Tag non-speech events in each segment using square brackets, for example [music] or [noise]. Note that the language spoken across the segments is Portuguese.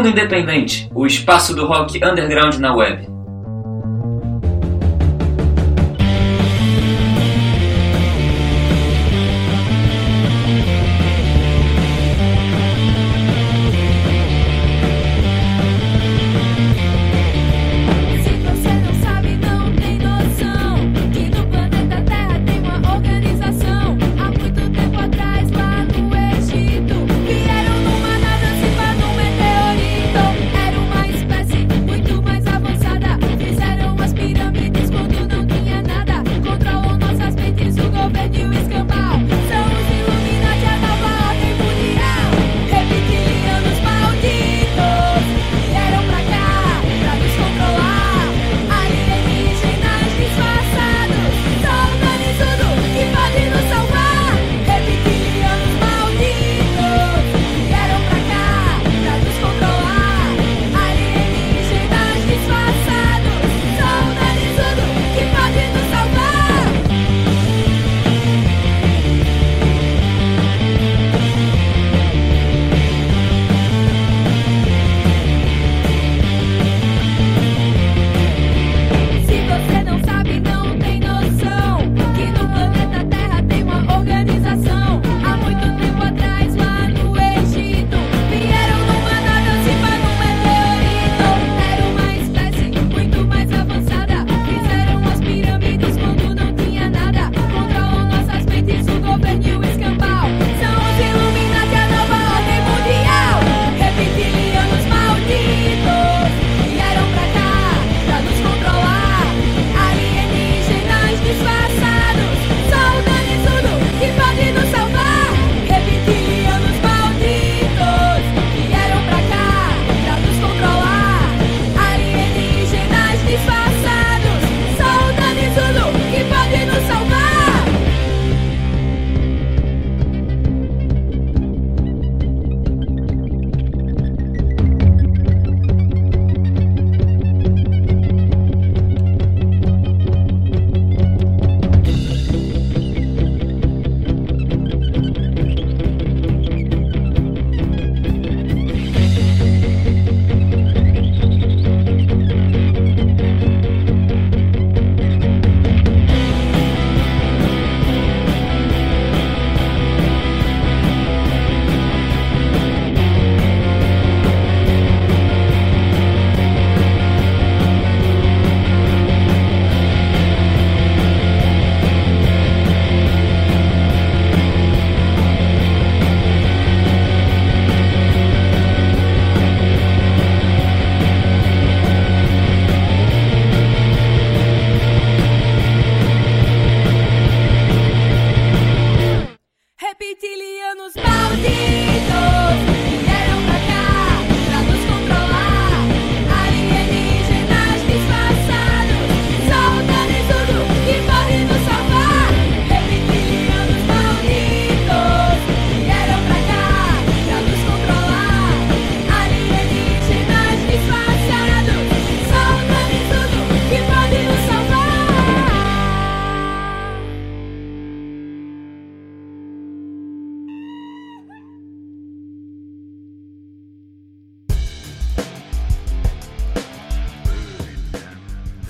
Mundo Independente, o espaço do rock underground na web.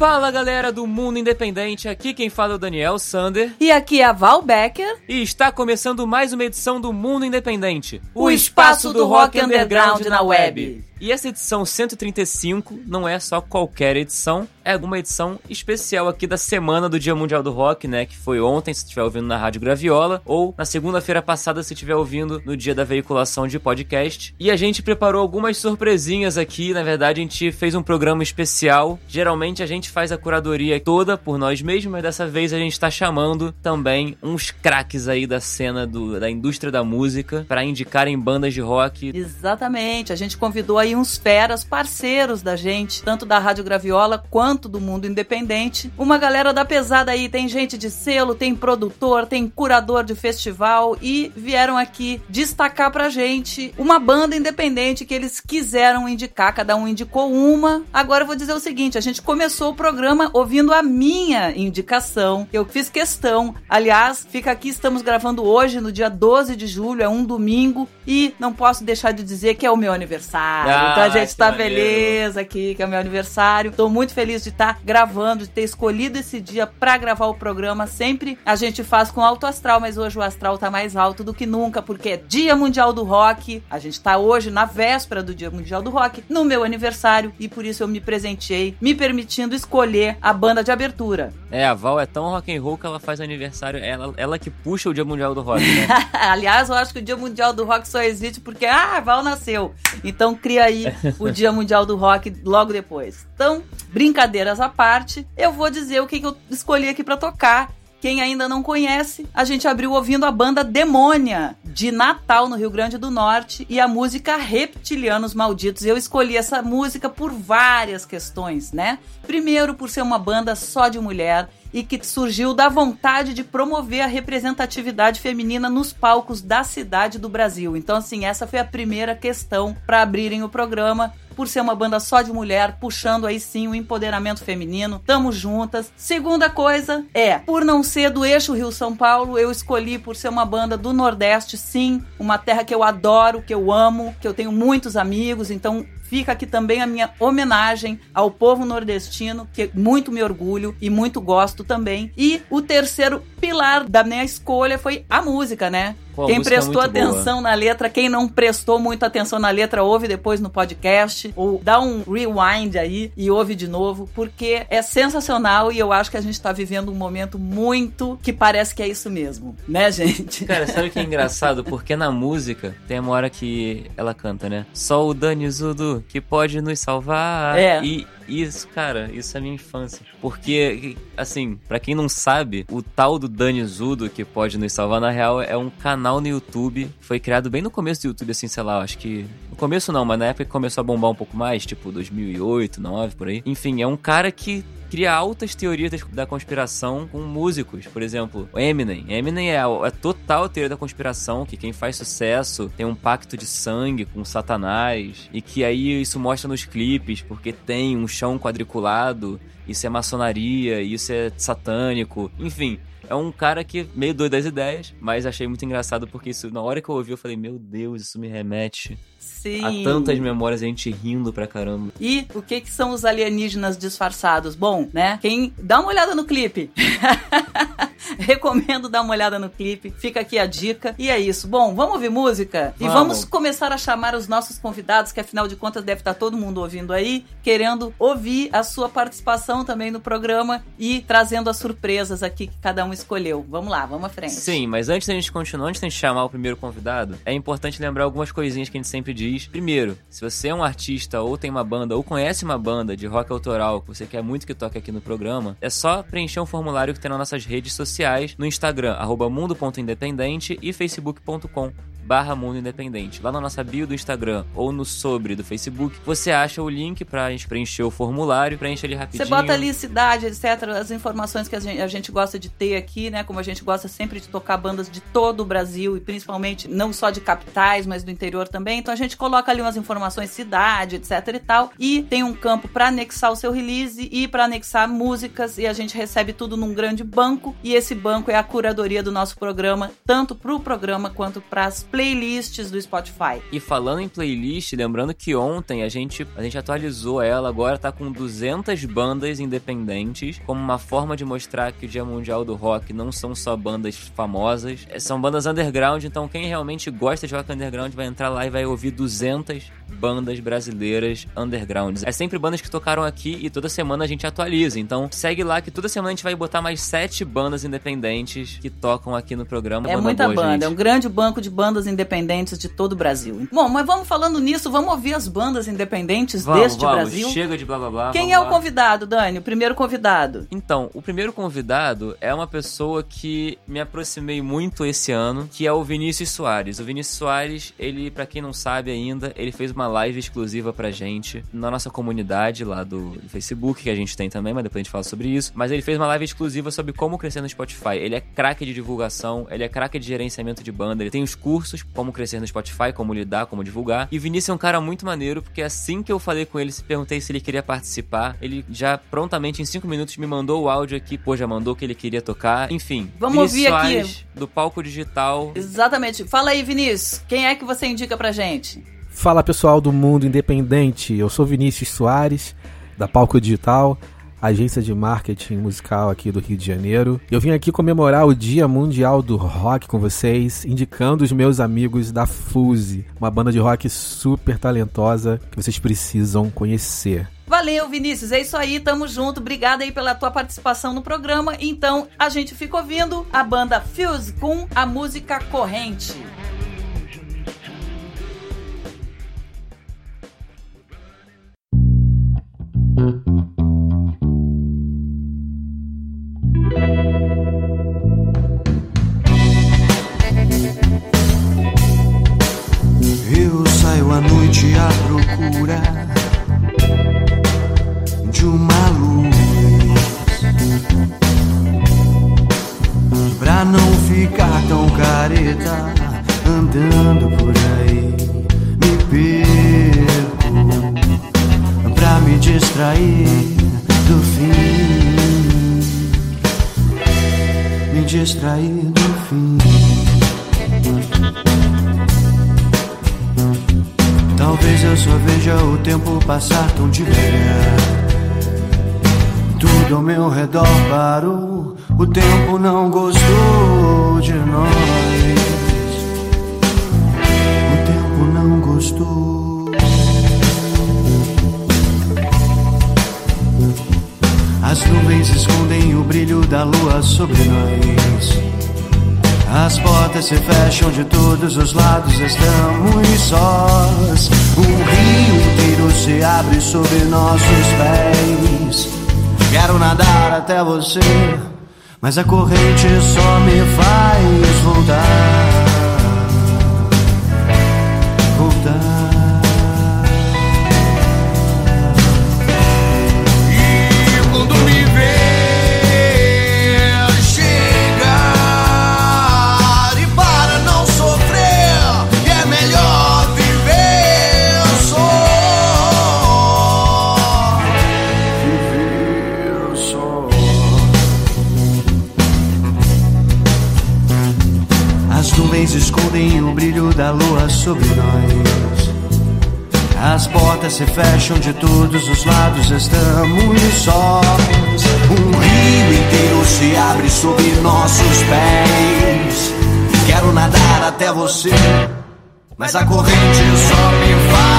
Fala galera do Mundo Independente, aqui quem fala é o Daniel Sander. E aqui é a Val Becker. E está começando mais uma edição do Mundo Independente o, o espaço, espaço do rock underground na web. E essa edição 135 não é só qualquer edição, é alguma edição especial aqui da semana do Dia Mundial do Rock, né? Que foi ontem, se estiver ouvindo na Rádio Graviola, ou na segunda-feira passada, se estiver ouvindo no dia da veiculação de podcast. E a gente preparou algumas surpresinhas aqui, na verdade, a gente fez um programa especial. Geralmente a gente faz a curadoria toda por nós mesmos, mas dessa vez a gente tá chamando também uns craques aí da cena do, da indústria da música para indicarem bandas de rock. Exatamente, a gente convidou aí aí uns feras parceiros da gente, tanto da Rádio Graviola quanto do mundo independente. Uma galera da pesada aí, tem gente de selo, tem produtor, tem curador de festival e vieram aqui destacar pra gente uma banda independente que eles quiseram indicar, cada um indicou uma. Agora eu vou dizer o seguinte, a gente começou o programa ouvindo a minha indicação. Eu fiz questão. Aliás, fica aqui, estamos gravando hoje, no dia 12 de julho, é um domingo, e não posso deixar de dizer que é o meu aniversário. Ah, então a gente tá feliz aqui, que é meu aniversário. Tô muito feliz de estar tá gravando, de ter escolhido esse dia para gravar o programa. Sempre a gente faz com alto astral, mas hoje o astral tá mais alto do que nunca, porque é Dia Mundial do Rock. A gente tá hoje na véspera do Dia Mundial do Rock, no meu aniversário, e por isso eu me presenteei, me permitindo escolher a banda de abertura. É, a Val é tão rock and roll que ela faz aniversário, ela, ela que puxa o Dia Mundial do Rock, né? [laughs] Aliás, eu acho que o Dia Mundial do Rock só existe porque, ah, a Val nasceu. Então cria aí o Dia Mundial do Rock logo depois. Então, brincadeiras à parte, eu vou dizer o que, que eu escolhi aqui para tocar. Quem ainda não conhece, a gente abriu ouvindo a banda Demônia, de Natal, no Rio Grande do Norte, e a música Reptilianos Malditos. Eu escolhi essa música por várias questões, né? Primeiro, por ser uma banda só de mulher e que surgiu da vontade de promover a representatividade feminina nos palcos da cidade do Brasil. Então, assim, essa foi a primeira questão para abrirem o programa por ser uma banda só de mulher, puxando aí sim o empoderamento feminino. Tamo juntas. Segunda coisa é, por não ser do eixo Rio-São Paulo, eu escolhi por ser uma banda do Nordeste, sim, uma terra que eu adoro, que eu amo, que eu tenho muitos amigos, então Fica aqui também a minha homenagem ao povo nordestino, que muito me orgulho e muito gosto também. E o terceiro pilar da minha escolha foi a música, né? Pô, quem é prestou é atenção boa. na letra, quem não prestou muita atenção na letra, ouve depois no podcast, ou dá um rewind aí e ouve de novo, porque é sensacional e eu acho que a gente tá vivendo um momento muito que parece que é isso mesmo, né, [laughs] gente? Cara, sabe o que é engraçado? Porque na música tem uma hora que ela canta, né? Só o Dani Zudu que pode nos salvar. É. E isso, cara, isso é minha infância. Porque, assim, para quem não sabe, o tal do Dani Zudo que pode nos salvar, na real, é um canal no YouTube. Foi criado bem no começo do YouTube, assim, sei lá, acho que. No começo não, mas na época que começou a bombar um pouco mais, tipo 2008, 2009, por aí. Enfim, é um cara que cria altas teorias da conspiração com músicos. Por exemplo, Eminem. Eminem é a, é total teoria da conspiração, que quem faz sucesso tem um pacto de sangue com Satanás. E que aí isso mostra nos clipes, porque tem um chão quadriculado, isso é maçonaria, isso é satânico. Enfim, é um cara que meio doido das ideias, mas achei muito engraçado porque isso, na hora que eu ouvi, eu falei, meu Deus, isso me remete Sim. a tantas memórias, a gente rindo pra caramba. E o que que são os alienígenas disfarçados? Bom, né? Quem dá uma olhada no clipe. [laughs] Recomendo dar uma olhada no clipe. Fica aqui a dica. E é isso. Bom, vamos ouvir música? Vamos. E vamos começar a chamar os nossos convidados, que afinal de contas deve estar todo mundo ouvindo aí, querendo ouvir a sua participação também no programa e trazendo as surpresas aqui que cada um escolheu. Vamos lá, vamos à frente. Sim, mas antes da gente continuar, antes da gente chamar o primeiro convidado, é importante lembrar algumas coisinhas que a gente sempre diz. Primeiro, se você é um artista ou tem uma banda ou conhece uma banda de rock autoral que você quer muito que toque aqui no programa, é só preencher um formulário que tem nas nossas redes sociais, no Instagram, arroba mundo.independente e facebook.com barra Mundo Independente. Lá na nossa bio do Instagram ou no sobre do Facebook, você acha o link pra gente preencher o formulário, preenche ali rapidinho. Você bota ali cidade, etc, as informações que a gente, a gente gosta de ter aqui, né? Como a gente gosta sempre de tocar bandas de todo o Brasil e principalmente não só de capitais, mas do interior também. Então a gente coloca ali umas informações, cidade, etc e tal. E tem um campo para anexar o seu release e para anexar músicas e a gente recebe tudo num grande banco e esse banco é a curadoria do nosso programa, tanto pro programa quanto para as playlists do Spotify. E falando em playlist, lembrando que ontem a gente, a gente atualizou ela, agora tá com 200 bandas independentes, como uma forma de mostrar que o Dia Mundial do Rock não são só bandas famosas, é, são bandas underground, então quem realmente gosta de rock underground vai entrar lá e vai ouvir 200 bandas brasileiras undergrounds. É sempre bandas que tocaram aqui e toda semana a gente atualiza, então segue lá que toda semana a gente vai botar mais sete bandas independentes que tocam aqui no programa. É muita boa, banda, gente. é um grande banco de bandas independentes de todo o Brasil. Bom, mas vamos falando nisso, vamos ouvir as bandas independentes Vamos, deste vamos, Brasil. Chega de blá blá blá. Quem é o lá. convidado, Dani? O primeiro convidado. Então, o primeiro convidado é uma pessoa que me aproximei muito esse ano, que é o Vinícius Soares. O Vinícius Soares, ele, pra quem não sabe ainda, ele fez uma live exclusiva pra gente na nossa comunidade lá do, do Facebook, que a gente tem também, mas depois a gente fala sobre isso. Mas ele fez uma live exclusiva sobre como crescer no Spotify. Ele é craque de divulgação, ele é craque de gerenciamento de banda, ele tem os cursos como crescer no Spotify, como lidar, como divulgar. E o Vinícius é um cara muito maneiro, porque assim que eu falei com ele, se perguntei se ele queria participar, ele já prontamente, em cinco minutos, me mandou o áudio aqui, pô, já mandou o que ele queria tocar. Enfim, Vamos Vinícius ouvir aqui. Soares, do Palco Digital. Exatamente. Fala aí, Vinícius. Quem é que você indica pra gente? Fala pessoal do mundo independente, eu sou Vinícius Soares, da Palco Digital, agência de marketing musical aqui do Rio de Janeiro. Eu vim aqui comemorar o Dia Mundial do Rock com vocês, indicando os meus amigos da Fuse, uma banda de rock super talentosa que vocês precisam conhecer. Valeu, Vinícius. É isso aí, tamo junto. Obrigada aí pela tua participação no programa. Então, a gente fica ouvindo a banda Fuse com a música Corrente. Eu à noite à procura de uma luz pra não ficar tão careta andando por aí. Me perco pra me distrair do fim. Me distrair do fim. Talvez eu só veja o tempo passar tão devagar. Tudo ao meu redor parou. O tempo não gostou de nós. O tempo não gostou. As nuvens escondem o brilho da lua sobre nós. As portas se fecham de todos os lados, estamos sós. Um rio inteiro se abre sobre nossos pés. Quero nadar até você, mas a corrente só me faz. Voltar. Sobre nós. As portas se fecham de todos os lados, estamos sós. Um rio inteiro se abre sob nossos pés. Quero nadar até você, mas a corrente só me faz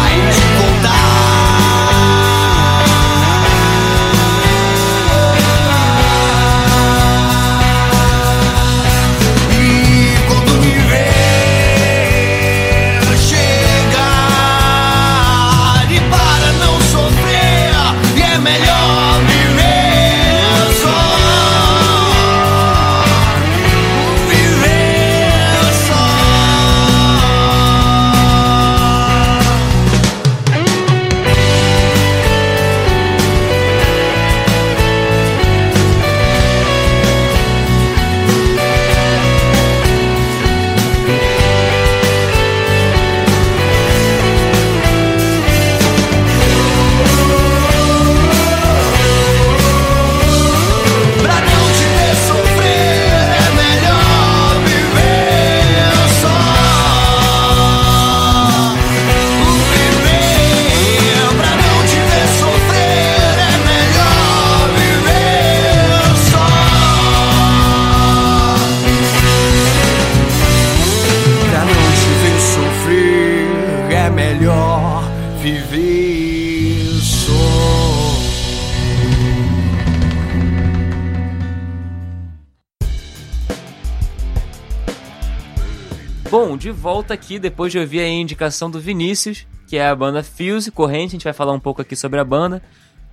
volta aqui depois de ouvir a indicação do Vinícius, que é a banda Fuse Corrente. A gente vai falar um pouco aqui sobre a banda.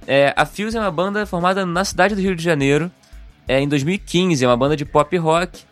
É, a Fuse é uma banda formada na cidade do Rio de Janeiro é, em 2015. É uma banda de pop rock.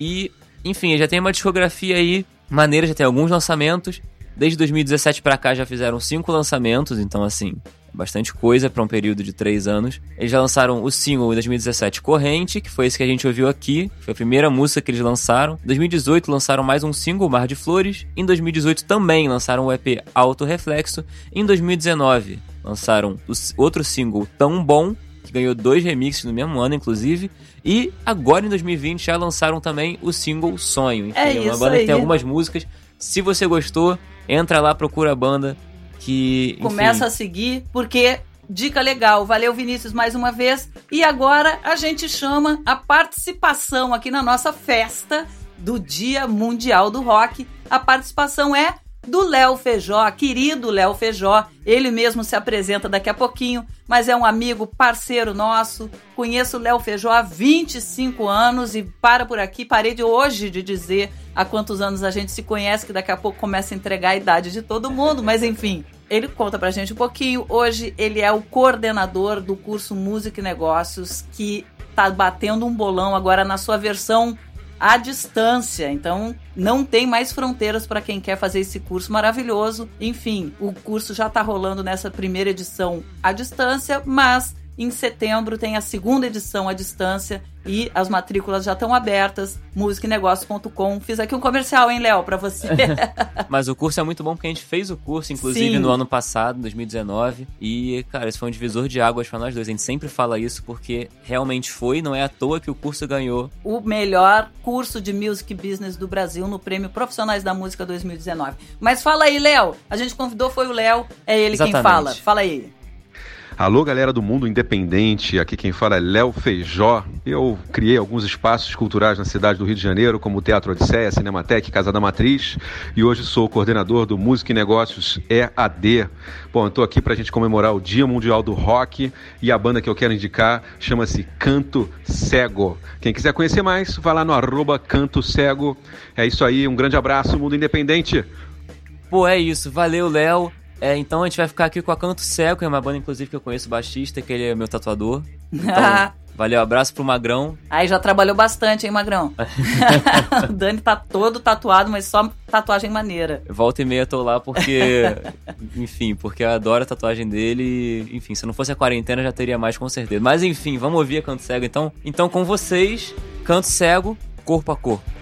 E, enfim, já tem uma discografia aí maneira, já tem alguns lançamentos. Desde 2017 pra cá já fizeram cinco lançamentos, então, assim, bastante coisa para um período de três anos. Eles já lançaram o single em 2017 Corrente, que foi esse que a gente ouviu aqui, foi a primeira música que eles lançaram. Em 2018 lançaram mais um single, Mar de Flores. Em 2018 também lançaram o EP Auto Reflexo. Em 2019 lançaram o outro single Tão Bom, que ganhou dois remixes no mesmo ano, inclusive. E agora em 2020 já lançaram também o single Sonho. Enfim, É uma isso banda que tem aí. algumas músicas Se você gostou, entra lá, procura a banda que. Enfim, Começa a seguir, porque dica legal. Valeu, Vinícius, mais uma vez. E agora a gente chama a participação aqui na nossa festa do Dia Mundial do Rock. A participação é do Léo Feijó, querido Léo Feijó. Ele mesmo se apresenta daqui a pouquinho, mas é um amigo, parceiro nosso. Conheço o Léo Feijó há 25 anos e para por aqui. Parei de hoje de dizer há quantos anos a gente se conhece, que daqui a pouco começa a entregar a idade de todo mundo, mas enfim. Ele conta pra gente um pouquinho. Hoje ele é o coordenador do curso Música e Negócios, que tá batendo um bolão agora na sua versão à distância. Então, não tem mais fronteiras para quem quer fazer esse curso maravilhoso. Enfim, o curso já está rolando nessa primeira edição à distância, mas em setembro tem a segunda edição à distância e as matrículas já estão abertas. musicanegócio.com. Fiz aqui um comercial, hein, Léo, para você. [laughs] Mas o curso é muito bom porque a gente fez o curso, inclusive, Sim. no ano passado, 2019. E, cara, esse foi um divisor de águas pra nós dois. A gente sempre fala isso porque realmente foi, não é à toa que o curso ganhou. o melhor curso de music business do Brasil no Prêmio Profissionais da Música 2019. Mas fala aí, Léo. A gente convidou foi o Léo, é ele quem Exatamente. fala. Fala aí. Alô, galera do mundo independente. Aqui quem fala é Léo Feijó. Eu criei alguns espaços culturais na cidade do Rio de Janeiro, como o Teatro Odisseia, Cinematec, Casa da Matriz, e hoje sou coordenador do Música e Negócios EAD. Bom, tô aqui pra gente comemorar o Dia Mundial do Rock e a banda que eu quero indicar chama-se Canto Cego. Quem quiser conhecer mais, vai lá no arroba Canto Cego. É isso aí, um grande abraço, mundo independente. Pô, é isso. Valeu, Léo. É, então a gente vai ficar aqui com a Canto Cego, que é uma banda, inclusive, que eu conheço o baixista, que ele é meu tatuador. Então, [laughs] valeu, abraço pro Magrão. Aí já trabalhou bastante, hein, Magrão? o [laughs] [laughs] Dani tá todo tatuado, mas só tatuagem maneira. Volta e meia tô lá porque. enfim, porque eu adoro a tatuagem dele. e, Enfim, se não fosse a quarentena já teria mais com certeza. Mas enfim, vamos ouvir a Canto Cego então. Então com vocês, Canto Cego, corpo a corpo.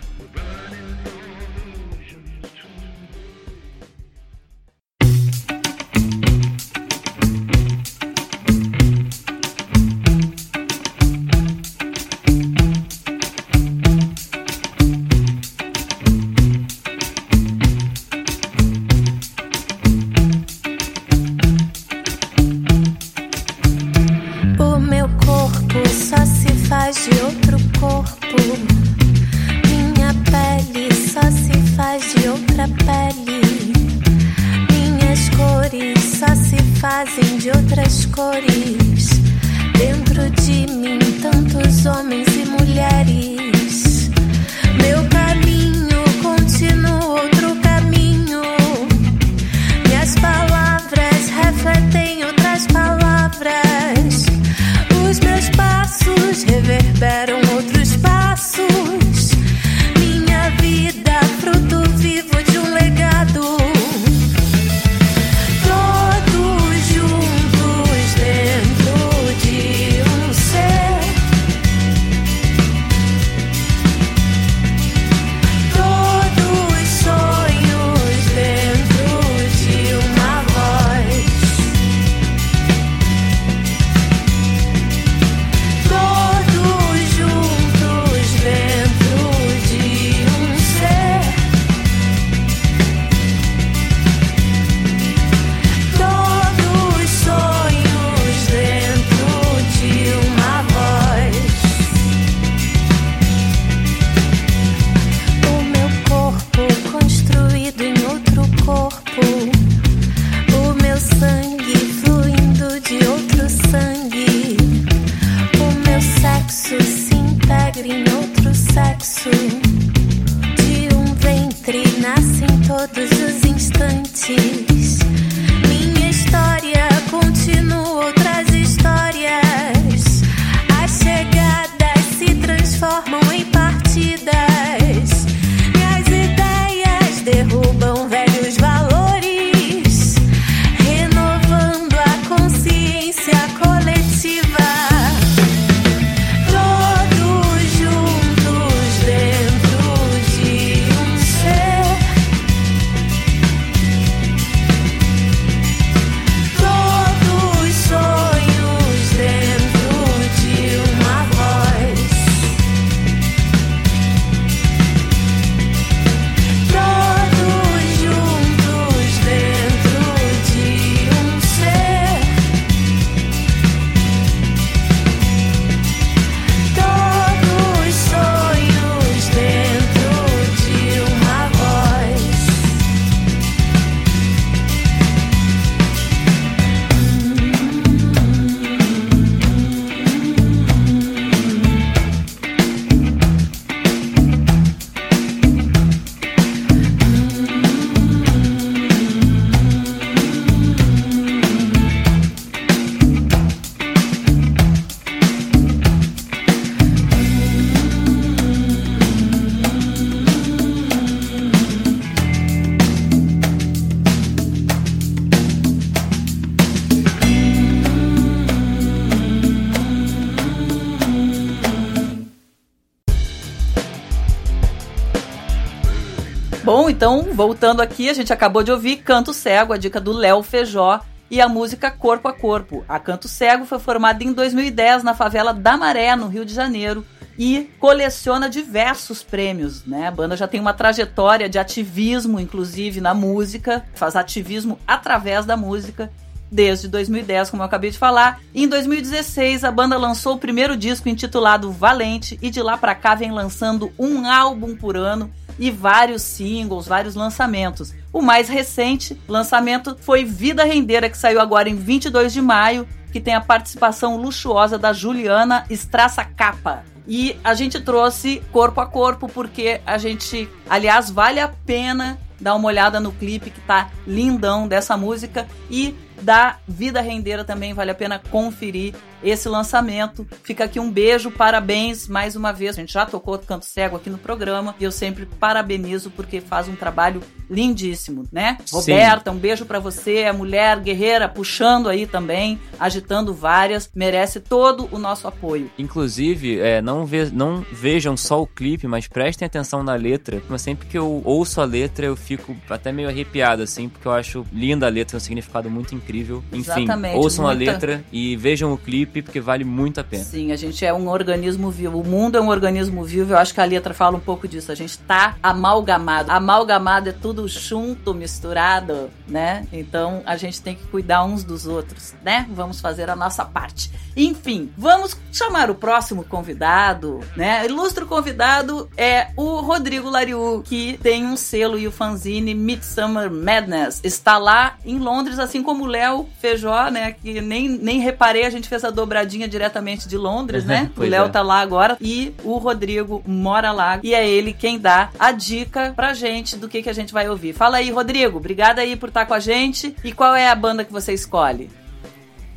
Voltando aqui, a gente acabou de ouvir Canto Cego, a dica do Léo Feijó, e a música Corpo a Corpo. A Canto Cego foi formada em 2010 na favela da Maré, no Rio de Janeiro, e coleciona diversos prêmios, né? A banda já tem uma trajetória de ativismo, inclusive na música, faz ativismo através da música desde 2010, como eu acabei de falar. E em 2016, a banda lançou o primeiro disco intitulado Valente e de lá pra cá vem lançando um álbum por ano e vários singles, vários lançamentos. O mais recente lançamento foi Vida Rendeira, que saiu agora em 22 de maio, que tem a participação luxuosa da Juliana Straça Capa. E a gente trouxe corpo a corpo porque a gente, aliás, vale a pena dar uma olhada no clipe que tá lindão dessa música e da Vida Rendeira também vale a pena conferir esse lançamento. Fica aqui um beijo, parabéns mais uma vez. A gente já tocou Canto Cego aqui no programa e eu sempre parabenizo porque faz um trabalho lindíssimo, né? Sim. Roberta, um beijo pra você, a mulher guerreira puxando aí também, agitando várias, merece todo o nosso apoio. Inclusive, é, não, ve- não vejam só o clipe, mas prestem atenção na letra. Mas sempre que eu ouço a letra, eu fico até meio arrepiado, assim, porque eu acho linda a letra, um significado muito incrível. Enfim, Exatamente, ouçam a muita- letra e vejam o clipe, porque vale muito a pena. Sim, a gente é um organismo vivo. O mundo é um organismo vivo. Eu acho que a letra fala um pouco disso. A gente tá amalgamado. Amalgamado é tudo junto, misturado, né? Então a gente tem que cuidar uns dos outros, né? Vamos fazer a nossa parte. Enfim, vamos chamar o próximo convidado, né? Ilustre convidado é o Rodrigo Lariu, que tem um selo e o fanzine Midsummer Madness. Está lá em Londres, assim como o Léo Feijó, né? Que nem, nem reparei, a gente fez a dobradinha diretamente de Londres, né? O Léo é. tá lá agora e o Rodrigo mora lá e é ele quem dá a dica pra gente do que, que a gente vai ouvir. Fala aí, Rodrigo. Obrigada aí por estar com a gente. E qual é a banda que você escolhe?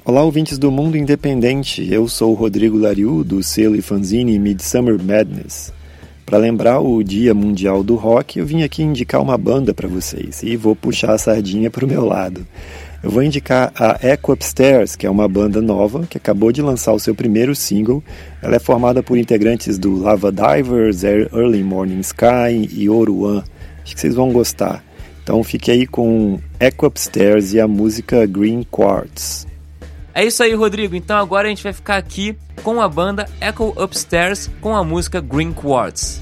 Olá, ouvintes do Mundo Independente. Eu sou o Rodrigo Lariu, do selo e fanzine Midsummer Madness. Para lembrar o Dia Mundial do Rock, eu vim aqui indicar uma banda para vocês e vou puxar a sardinha para o meu lado. Eu vou indicar a Echo Upstairs, que é uma banda nova que acabou de lançar o seu primeiro single. Ela é formada por integrantes do Lava Divers, Early Morning Sky e One. Acho que vocês vão gostar. Então fique aí com Echo Upstairs e a música Green Quartz. É isso aí, Rodrigo. Então agora a gente vai ficar aqui com a banda Echo Upstairs com a música Green Quartz.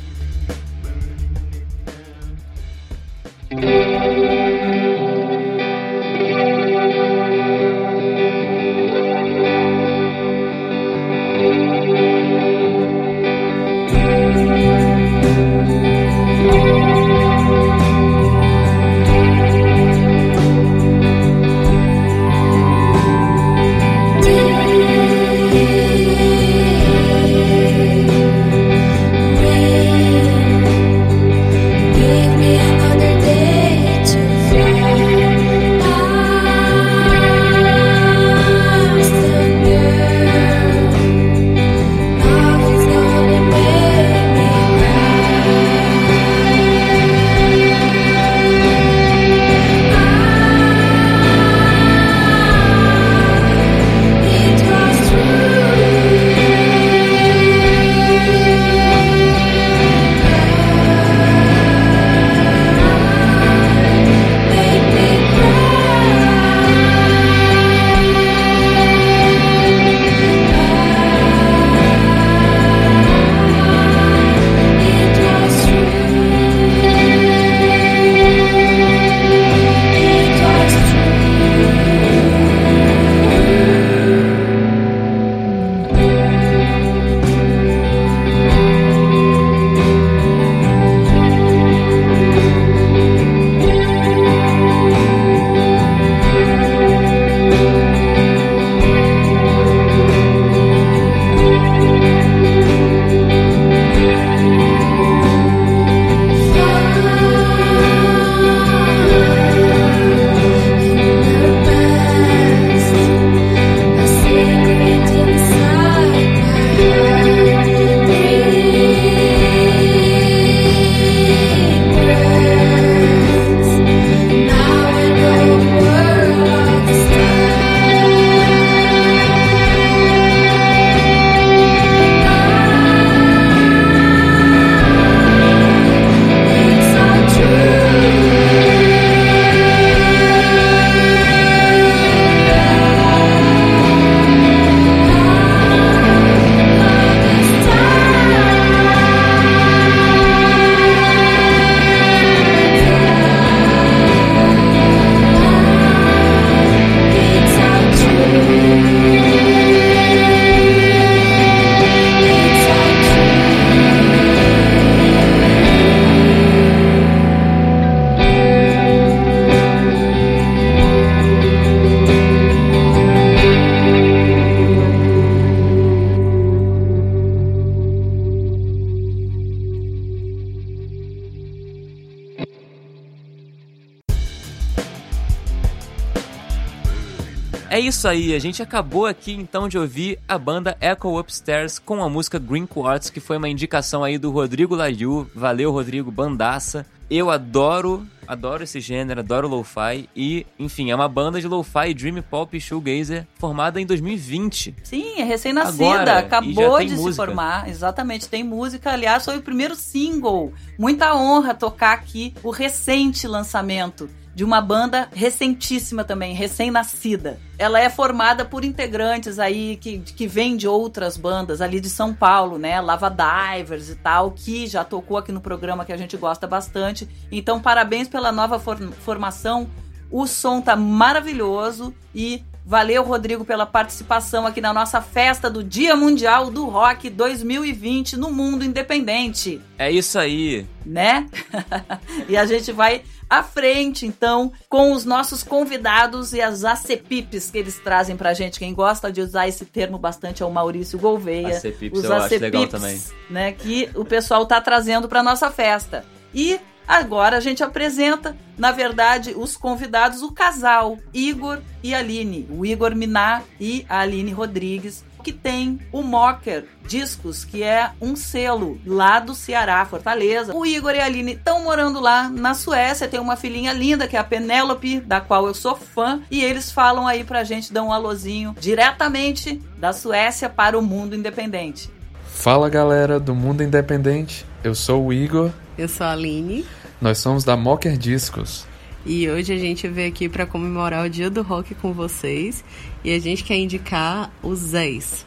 Isso aí, a gente acabou aqui então de ouvir a banda Echo Upstairs com a música Green Quartz, que foi uma indicação aí do Rodrigo Laiu. Valeu, Rodrigo, bandaça. Eu adoro, adoro esse gênero, adoro lo-fi e, enfim, é uma banda de lo-fi dream pop e shoegazer formada em 2020. Sim, é recém-nascida, acabou de se música. formar. Exatamente, tem música. Aliás, foi o primeiro single. Muita honra tocar aqui o recente lançamento de uma banda recentíssima também, recém-nascida. Ela é formada por integrantes aí que, que vêm de outras bandas ali de São Paulo, né? Lava Divers e tal, que já tocou aqui no programa que a gente gosta bastante. Então, parabéns pela nova for- formação. O som tá maravilhoso e valeu, Rodrigo, pela participação aqui na nossa festa do Dia Mundial do Rock 2020 no mundo independente É isso aí. né? [laughs] e a gente vai à frente, então, com os nossos convidados e as ACPIPs que eles trazem pra gente. Quem gosta de usar esse termo bastante é o Maurício Gouveia. ACPIPs eu acho legal também. Né, que o pessoal tá trazendo pra nossa festa. E agora a gente apresenta, na verdade, os convidados, o casal Igor e Aline. O Igor Minar e a Aline Rodrigues, que tem o Mocker Discos, que é um selo lá do Ceará, Fortaleza. O Igor e a Aline estão morando lá na Suécia, tem uma filhinha linda que é a Penélope, da qual eu sou fã, e eles falam aí pra gente dar um alôzinho diretamente da Suécia para o mundo independente. Fala galera do Mundo Independente, eu sou o Igor, Eu sou a Aline nós somos da Mocker Discos. e hoje a gente veio aqui para comemorar o Dia do Rock com vocês e a gente quer indicar os Zés.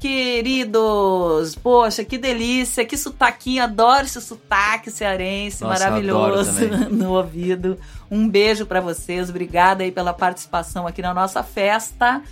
Queridos, poxa, que delícia, que sotaquinho, adoro esse sotaque cearense Nossa, maravilhoso [laughs] no ouvido. Um beijo pra vocês, obrigada aí pela participação aqui na nossa festa.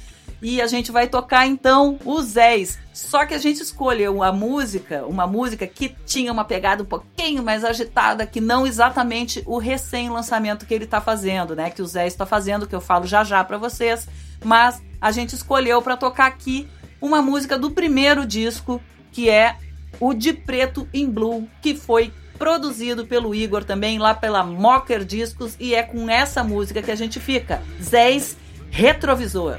E a gente vai tocar então os Zés. Só que a gente escolheu a música, uma música que tinha uma pegada um pouquinho mais agitada, que não exatamente o recém-lançamento que ele tá fazendo, né? Que o Zé está fazendo, que eu falo já já pra vocês. Mas a gente escolheu pra tocar aqui uma música do primeiro disco, que é o De Preto em Blue, que foi produzido pelo Igor também, lá pela Mocker Discos, e é com essa música que a gente fica. Zés Retrovisor.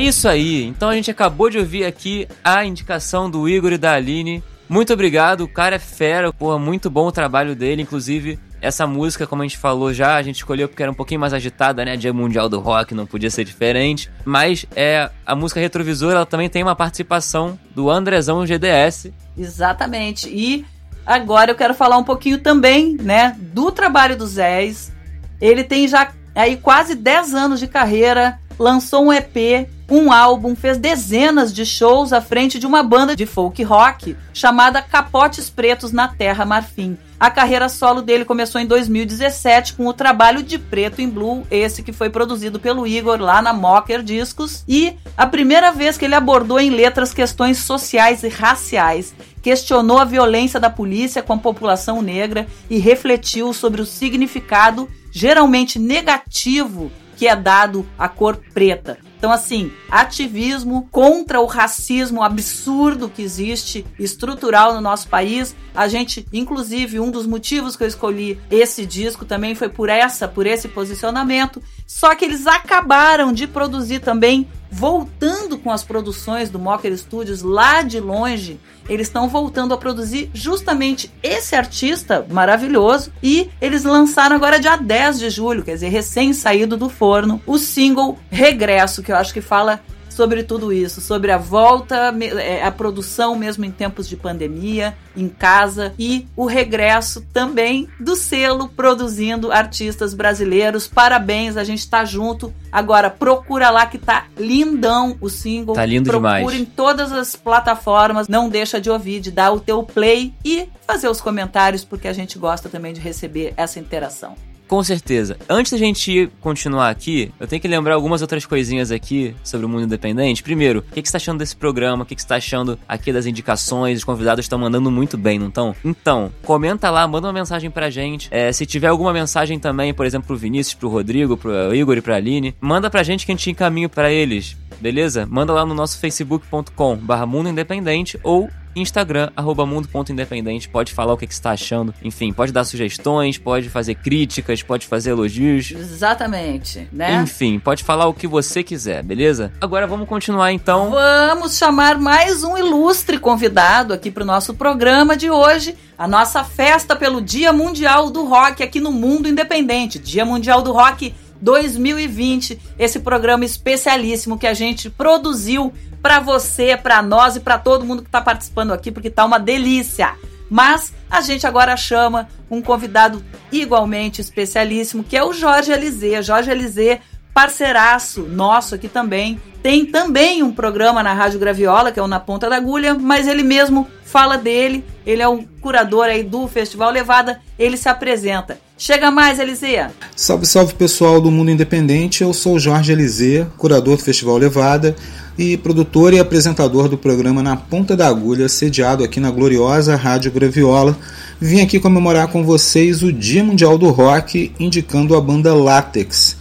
Isso aí. Então a gente acabou de ouvir aqui a indicação do Igor e da Aline. Muito obrigado, o cara é fera, muito bom o trabalho dele, inclusive. Essa música, como a gente falou já, a gente escolheu porque era um pouquinho mais agitada, né? Dia Mundial do Rock, não podia ser diferente. Mas é a música Retrovisor, ela também tem uma participação do Andrezão GDS. Exatamente. E agora eu quero falar um pouquinho também, né, do trabalho do Zés. Ele tem já aí quase 10 anos de carreira, lançou um EP, um álbum, fez dezenas de shows à frente de uma banda de folk rock chamada Capotes Pretos na Terra Marfim. A carreira solo dele começou em 2017 com o trabalho de Preto em Blue, esse que foi produzido pelo Igor lá na Mocker Discos, e a primeira vez que ele abordou em letras questões sociais e raciais, questionou a violência da polícia com a população negra e refletiu sobre o significado geralmente negativo que é dado à cor preta. Então, assim, ativismo contra o racismo absurdo que existe, estrutural no nosso país. A gente, inclusive, um dos motivos que eu escolhi esse disco também foi por essa, por esse posicionamento. Só que eles acabaram de produzir também, voltando com as produções do Mocker Studios lá de longe. Eles estão voltando a produzir justamente esse artista maravilhoso e eles lançaram agora dia 10 de julho, quer dizer, recém saído do forno, o single Regresso, que eu acho que fala sobre tudo isso, sobre a volta, é, a produção mesmo em tempos de pandemia, em casa e o regresso também do selo produzindo artistas brasileiros. Parabéns, a gente tá junto. Agora procura lá que tá lindão o single. Tá lindo procura demais. em todas as plataformas, não deixa de ouvir, de dar o teu play e fazer os comentários porque a gente gosta também de receber essa interação. Com certeza. Antes da gente continuar aqui, eu tenho que lembrar algumas outras coisinhas aqui sobre o mundo independente. Primeiro, o que, que você tá achando desse programa? O que, que você tá achando aqui das indicações? Os convidados estão mandando muito bem, não estão? Então, comenta lá, manda uma mensagem pra gente. É, se tiver alguma mensagem também, por exemplo, pro Vinícius, pro Rodrigo, pro Igor e pra Aline, manda pra gente que a gente encaminha pra eles. Beleza? Manda lá no nosso facebook.com barra Mundo Independente ou Instagram, arroba mundo.independente, pode falar o que, que você tá achando. Enfim, pode dar sugestões, pode fazer críticas, pode fazer elogios. Exatamente, né? Enfim, pode falar o que você quiser, beleza? Agora vamos continuar então. Vamos chamar mais um ilustre convidado aqui para o nosso programa de hoje, a nossa festa pelo Dia Mundial do Rock aqui no Mundo Independente. Dia Mundial do Rock 2020, esse programa especialíssimo que a gente produziu para você, para nós e para todo mundo que está participando aqui, porque tá uma delícia. Mas a gente agora chama um convidado igualmente especialíssimo, que é o Jorge Alizê. Jorge Alizê, parceiraço nosso aqui também. Tem também um programa na Rádio Graviola, que é o Na Ponta da Agulha, mas ele mesmo fala dele. Ele é um curador aí do Festival Levada. Ele se apresenta. Chega mais, Elisê. Salve, salve pessoal do Mundo Independente. Eu sou o Jorge Elizê, curador do Festival Levada. e produtor e apresentador do programa Na Ponta da Agulha, sediado aqui na gloriosa Rádio Graviola. Vim aqui comemorar com vocês o Dia Mundial do Rock, indicando a banda Látex.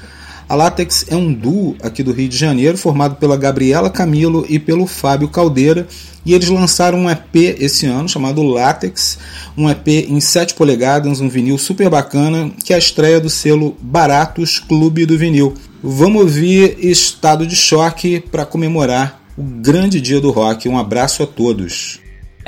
A Látex é um duo aqui do Rio de Janeiro, formado pela Gabriela Camilo e pelo Fábio Caldeira, e eles lançaram um EP esse ano chamado Látex, um EP em 7 polegadas, um vinil super bacana, que é a estreia do selo Baratos Clube do Vinil. Vamos ouvir Estado de Choque para comemorar o grande dia do rock. Um abraço a todos.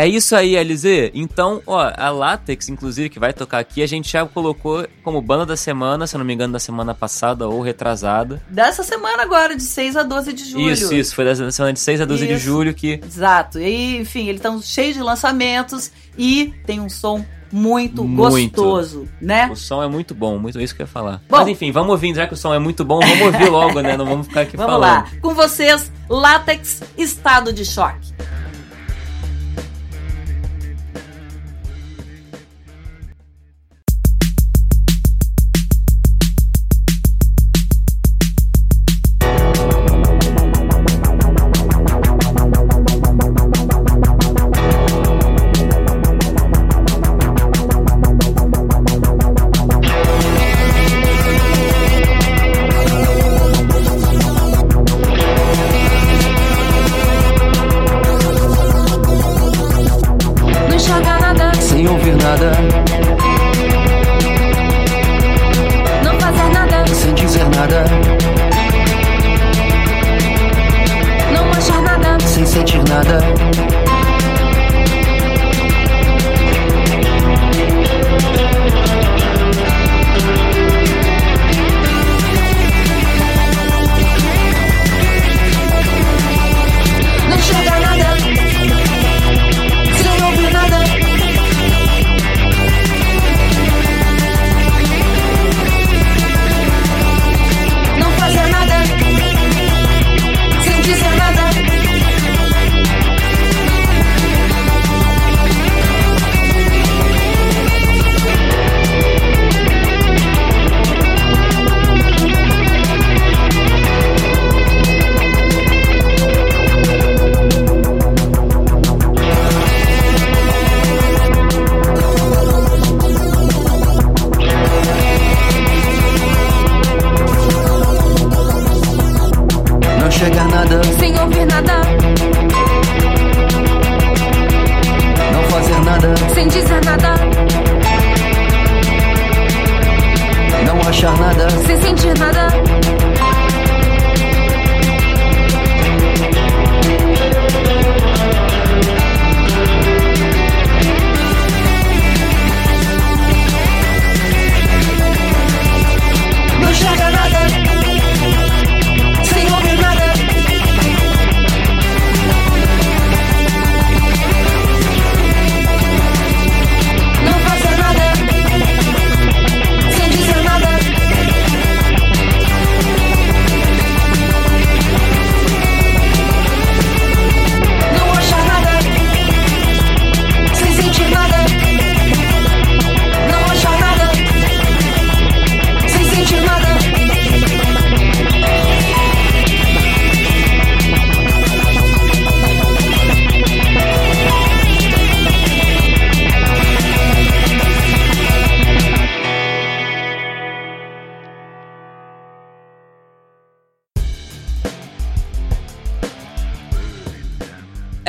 É isso aí, LZ. Então, ó, a Latex, inclusive, que vai tocar aqui, a gente já colocou como banda da semana, se eu não me engano, da semana passada ou retrasada. Dessa semana agora, de 6 a 12 de julho. Isso, isso, foi da semana de 6 a 12 de Isso. julho que. Exato. E, enfim, eles estão cheios de lançamentos e tem um som muito, Muito. gostoso, né? O som é muito bom, muito isso que eu ia falar. Bom. Mas enfim, vamos ouvir, já que o som é muito bom, vamos ouvir logo, né? Não vamos ficar aqui Vamos falando. lá. Com vocês, Látex Estado de Choque.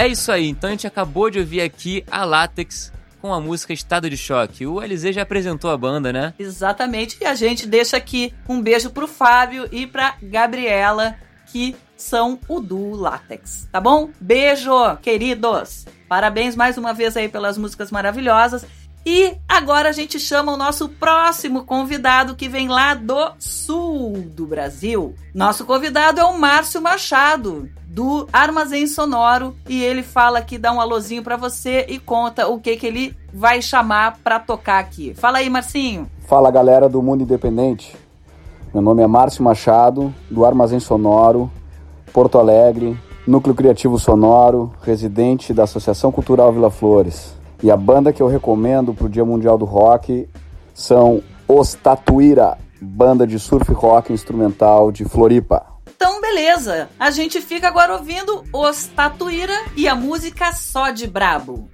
É isso aí, então a gente acabou de ouvir aqui a Latex com a música Estado de Choque. O LZ já apresentou a banda, né? Exatamente. E a gente deixa aqui um beijo pro Fábio e pra Gabriela, que são o duo Látex. Tá bom? Beijo, queridos! Parabéns mais uma vez aí pelas músicas maravilhosas. E agora a gente chama o nosso próximo convidado que vem lá do sul do Brasil. Nosso convidado é o Márcio Machado, do Armazém Sonoro, e ele fala aqui, dá um alôzinho pra você e conta o que que ele vai chamar pra tocar aqui. Fala aí, Marcinho. Fala galera do Mundo Independente. Meu nome é Márcio Machado, do Armazém Sonoro, Porto Alegre, Núcleo Criativo Sonoro, residente da Associação Cultural Vila Flores. E a banda que eu recomendo para o Dia Mundial do Rock são Os Tatuíra, banda de surf rock instrumental de Floripa. Então, beleza. A gente fica agora ouvindo Os Tatuíra e a música Só de Brabo.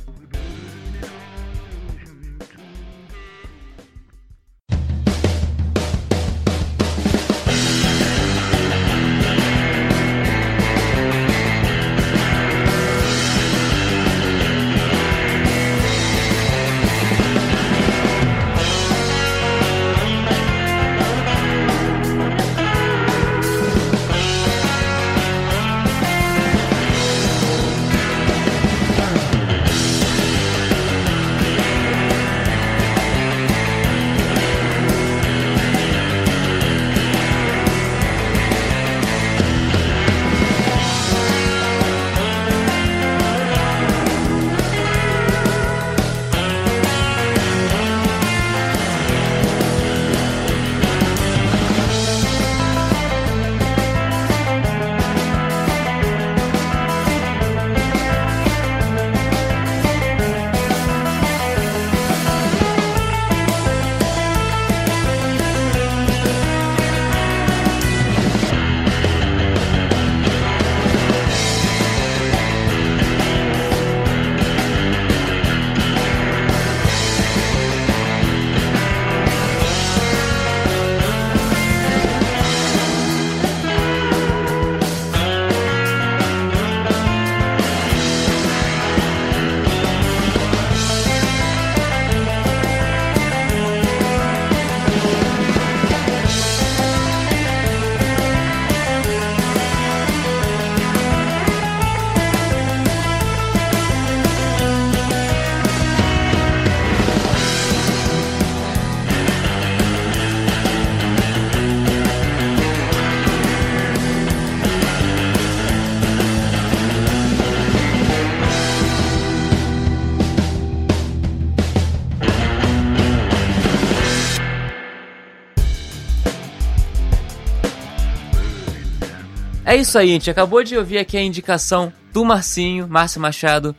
Isso aí, gente. Acabou de ouvir aqui a indicação do Marcinho, Márcio Machado,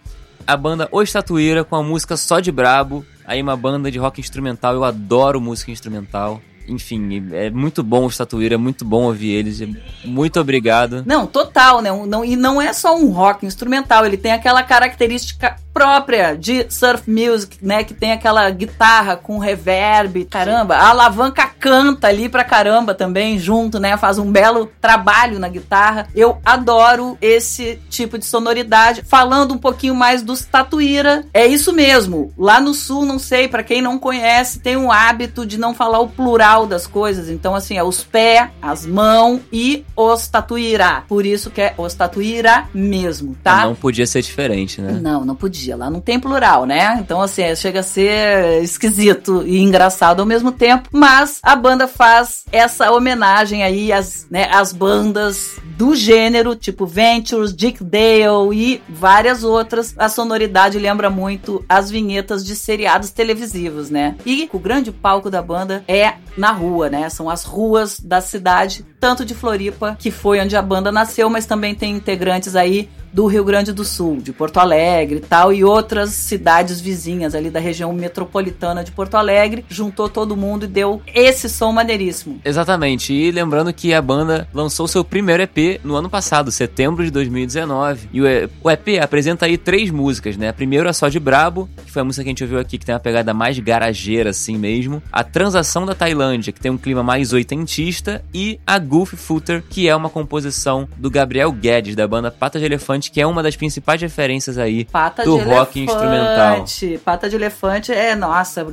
a banda O Estatuíra com a música Só de Brabo. Aí uma banda de rock instrumental. Eu adoro música instrumental. Enfim, é muito bom o Estatuíra, é muito bom ouvir eles. Muito obrigado. Não, total, né? Não, e não é só um rock instrumental, ele tem aquela característica própria de surf music, né? Que tem aquela guitarra com reverb, caramba. A alavanca canta ali pra caramba também, junto, né? Faz um belo trabalho na guitarra. Eu adoro esse tipo de sonoridade. Falando um pouquinho mais dos Tatuíra, é isso mesmo. Lá no sul, não sei, para quem não conhece, tem um hábito de não falar o plural das coisas. Então, assim, é os pés, as mãos e os Tatuíra. Por isso que é os Tatuíra mesmo, tá? Não podia ser diferente, né? Não, não podia. Lá não tem plural, né? Então, assim, chega a ser esquisito e engraçado ao mesmo tempo. Mas a banda faz essa homenagem aí às, né, às bandas do gênero, tipo Ventures, Dick Dale e várias outras. A sonoridade lembra muito as vinhetas de seriados televisivos, né? E o grande palco da banda é na rua, né? São as ruas da cidade, tanto de Floripa, que foi onde a banda nasceu, mas também tem integrantes aí do Rio Grande do Sul, de Porto Alegre e tal, e outras cidades vizinhas ali da região metropolitana de Porto Alegre, juntou todo mundo e deu esse som maneiríssimo. Exatamente, e lembrando que a banda lançou seu primeiro EP no ano passado, setembro de 2019, e o EP apresenta aí três músicas, né? A primeira é Só de Brabo, que foi a música que a gente ouviu aqui, que tem uma pegada mais garageira assim mesmo, a Transação da Tailândia, que tem um clima mais oitentista, e a Goof Footer, que é uma composição do Gabriel Guedes, da banda Pata de Elefante Elefante, que é uma das principais referências aí Pata do rock instrumental. Pata de elefante é, nossa,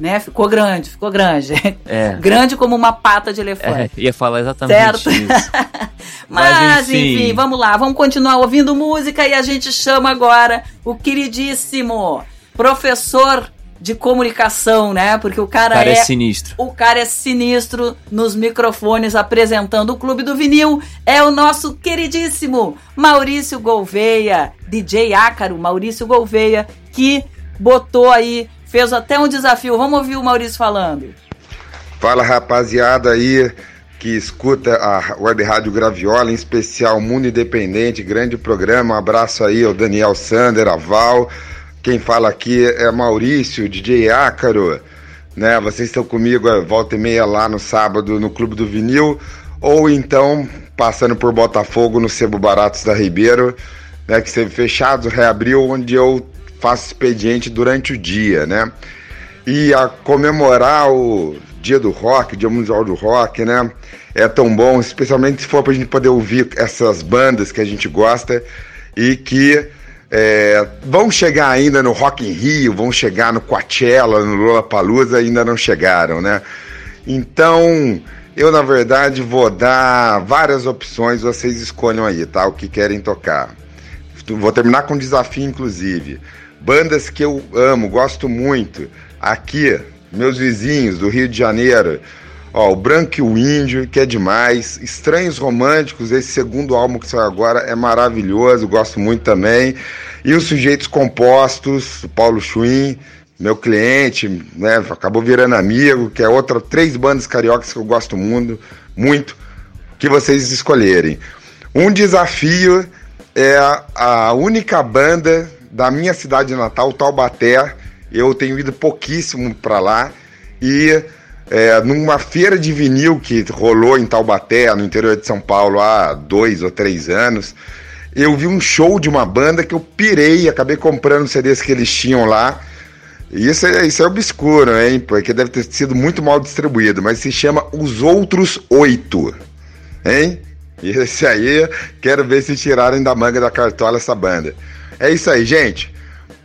né? Ficou grande, ficou grande. É. [laughs] grande como uma pata de elefante. É, ia falar exatamente Certo? isso. [laughs] Mas, enfim. vamos lá, vamos continuar ouvindo música e a gente chama agora o queridíssimo professor de comunicação, né? Porque o cara, O cara é sinistro. O cara é sinistro nos microfones apresentando o Clube do Vinil. É o nosso queridíssimo Maurício Gouveia, DJ Ácaro, Maurício Gouveia, que botou aí, fez até um desafio. Vamos ouvir o Maurício falando. Fala rapaziada aí que escuta a Web Rádio Graviola, em especial Mundo Independente, grande programa. Um abraço aí ao Daniel Sander, a Val. Quem fala aqui é Maurício, DJ Ácaro. Né? Vocês estão comigo é, volta e meia lá no sábado no Clube do Vinil. ou então passando por Botafogo no Sebo Baratos da Ribeiro, né, que esteve fechado, reabriu, onde eu faço expediente durante o dia, né? E a comemorar o Dia do Rock, Dia Mundial do Rock, né? É tão bom, especialmente se for pra gente poder ouvir essas bandas que a gente gosta e que é, vão chegar ainda no Rock in Rio, vão chegar no Coachella, no Lollapalooza, ainda não chegaram, né? Então, eu na verdade vou dar várias opções, vocês escolham aí, tá? O que querem tocar. Vou terminar com um desafio, inclusive. Bandas que eu amo, gosto muito. Aqui, meus vizinhos do Rio de Janeiro. Ó, o Branco e o Índio, que é demais. Estranhos Românticos, esse segundo álbum que saiu agora é maravilhoso, gosto muito também. E os Sujeitos Compostos, o Paulo Schwinn, meu cliente, né, acabou virando amigo, que é outra, três bandas cariocas que eu gosto muito, muito, que vocês escolherem. Um desafio é a única banda da minha cidade natal, Taubaté. Eu tenho ido pouquíssimo para lá e é, numa feira de vinil que rolou em Taubaté, no interior de São Paulo, há dois ou três anos, eu vi um show de uma banda que eu pirei, acabei comprando CDs que eles tinham lá. Isso é, isso é obscuro, hein? Porque deve ter sido muito mal distribuído, mas se chama Os Outros Oito, hein? E esse aí, quero ver se tirarem da manga da cartola essa banda. É isso aí, gente.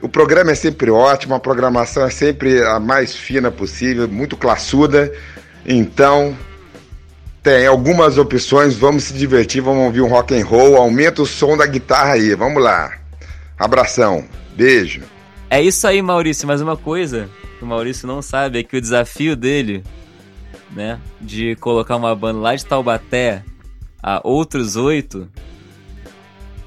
O programa é sempre ótimo, a programação é sempre a mais fina possível, muito classuda. Então, tem algumas opções, vamos se divertir, vamos ouvir um rock and roll, aumenta o som da guitarra aí, vamos lá. Abração, beijo. É isso aí, Maurício, mas uma coisa que o Maurício não sabe é que o desafio dele, né, de colocar uma banda lá de Taubaté a outros oito,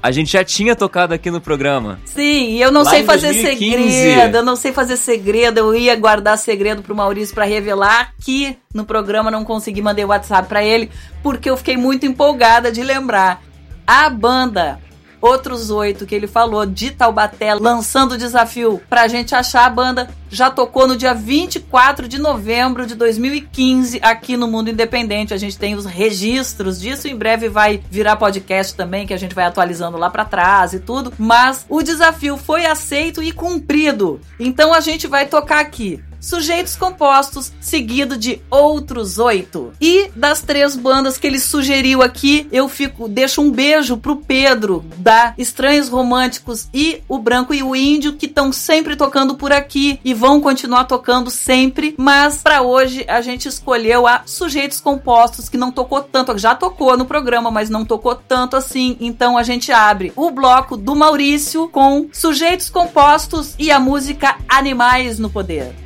a gente já tinha tocado aqui no programa. Sim, e eu não Lá sei fazer 2015. segredo, eu não sei fazer segredo, eu ia guardar segredo pro Maurício pra revelar que no programa não consegui mandar o WhatsApp pra ele, porque eu fiquei muito empolgada de lembrar. A banda Outros Oito que ele falou de Taubaté, lançando o desafio pra gente achar a banda, já tocou no dia 24 de novembro de 2015 aqui no Mundo Independente. A gente tem os registros disso, em breve vai virar podcast também, que a gente vai atualizando lá pra trás e tudo. Mas o desafio foi aceito e cumprido. Então a gente vai tocar aqui Sujeitos Compostos, seguido de Outros Oito. E das três bandas que ele sugeriu aqui, eu fico deixo um beijo pro Pedro, da Estranhos Românticos e o Branco e o Índio, que estão sempre tocando por aqui e vão continuar tocando sempre. Mas para hoje a gente escolheu a Sujeitos Compostos, que não tocou tanto, já tocou no programa, mas não tocou tanto assim. Então a gente abre o bloco do Maurício com Sujeitos Compostos e a música Animais no Poder.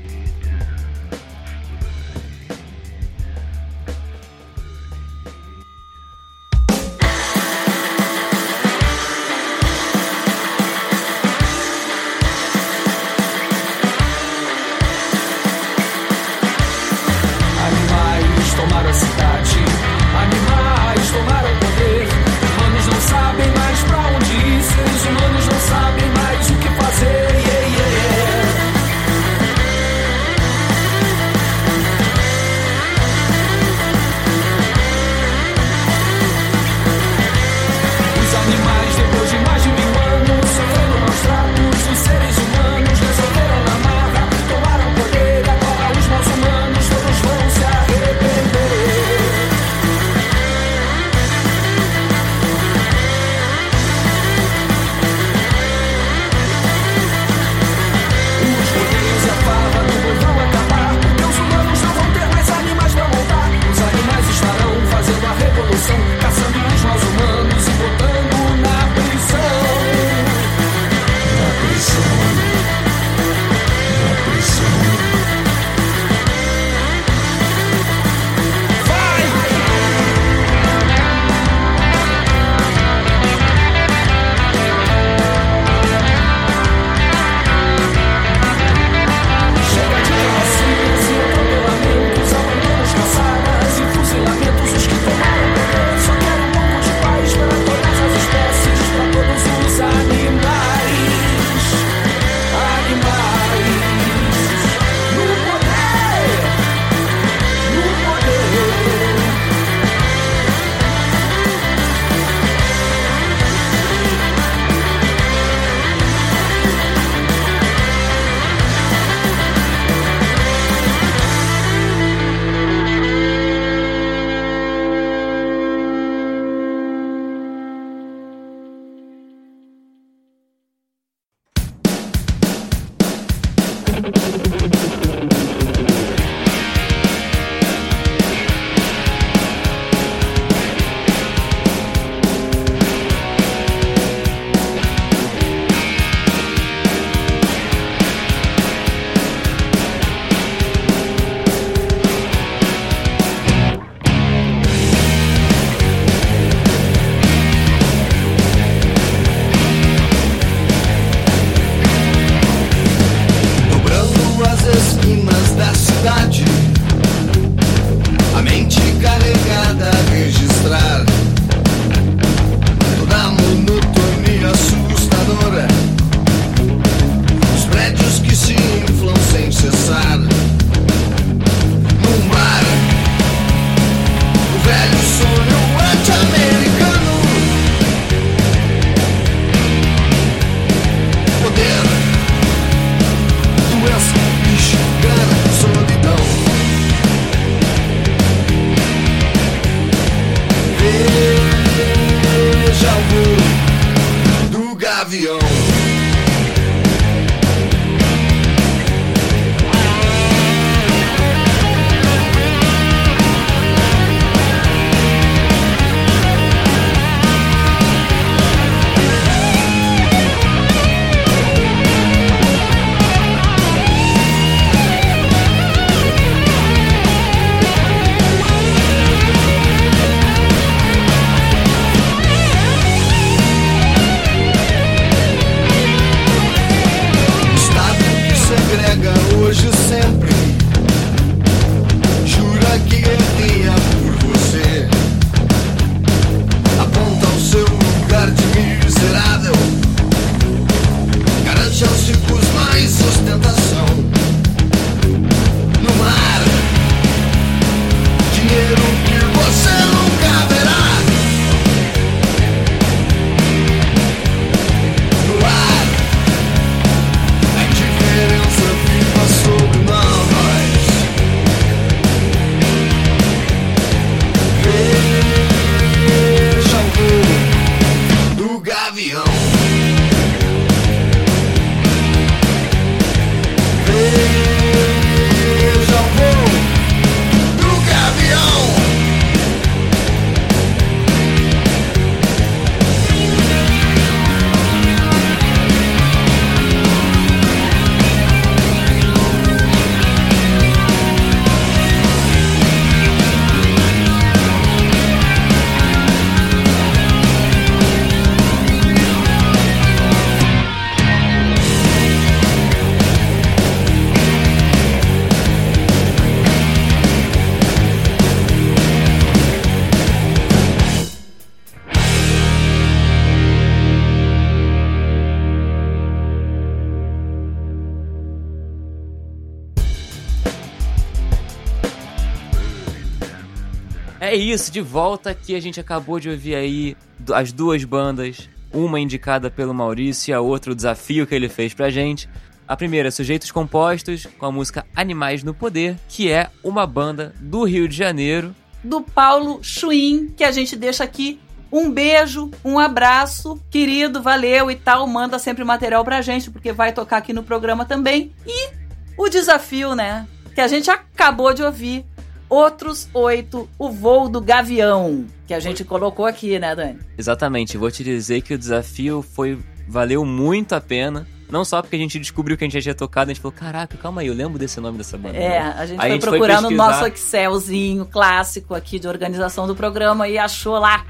Isso, de volta aqui a gente acabou de ouvir aí as duas bandas, uma indicada pelo Maurício e a outra o desafio que ele fez pra gente. A primeira, Sujeitos Compostos, com a música Animais no Poder, que é uma banda do Rio de Janeiro. do Paulo Chuin, que a gente deixa aqui um beijo, um abraço, querido, valeu e tal. Manda sempre material pra gente, porque vai tocar aqui no programa também. E o desafio, né? Que a gente acabou de ouvir. Outros oito, o voo do Gavião, que a gente colocou aqui, né, Dani? Exatamente, vou te dizer que o desafio foi valeu muito a pena. Não só porque a gente descobriu que a gente já tinha tocado, a gente falou, caraca, calma aí, eu lembro desse nome dessa banda. É, a gente Aí foi procurar no pesquisar. nosso Excelzinho clássico aqui de organização do programa e achou lá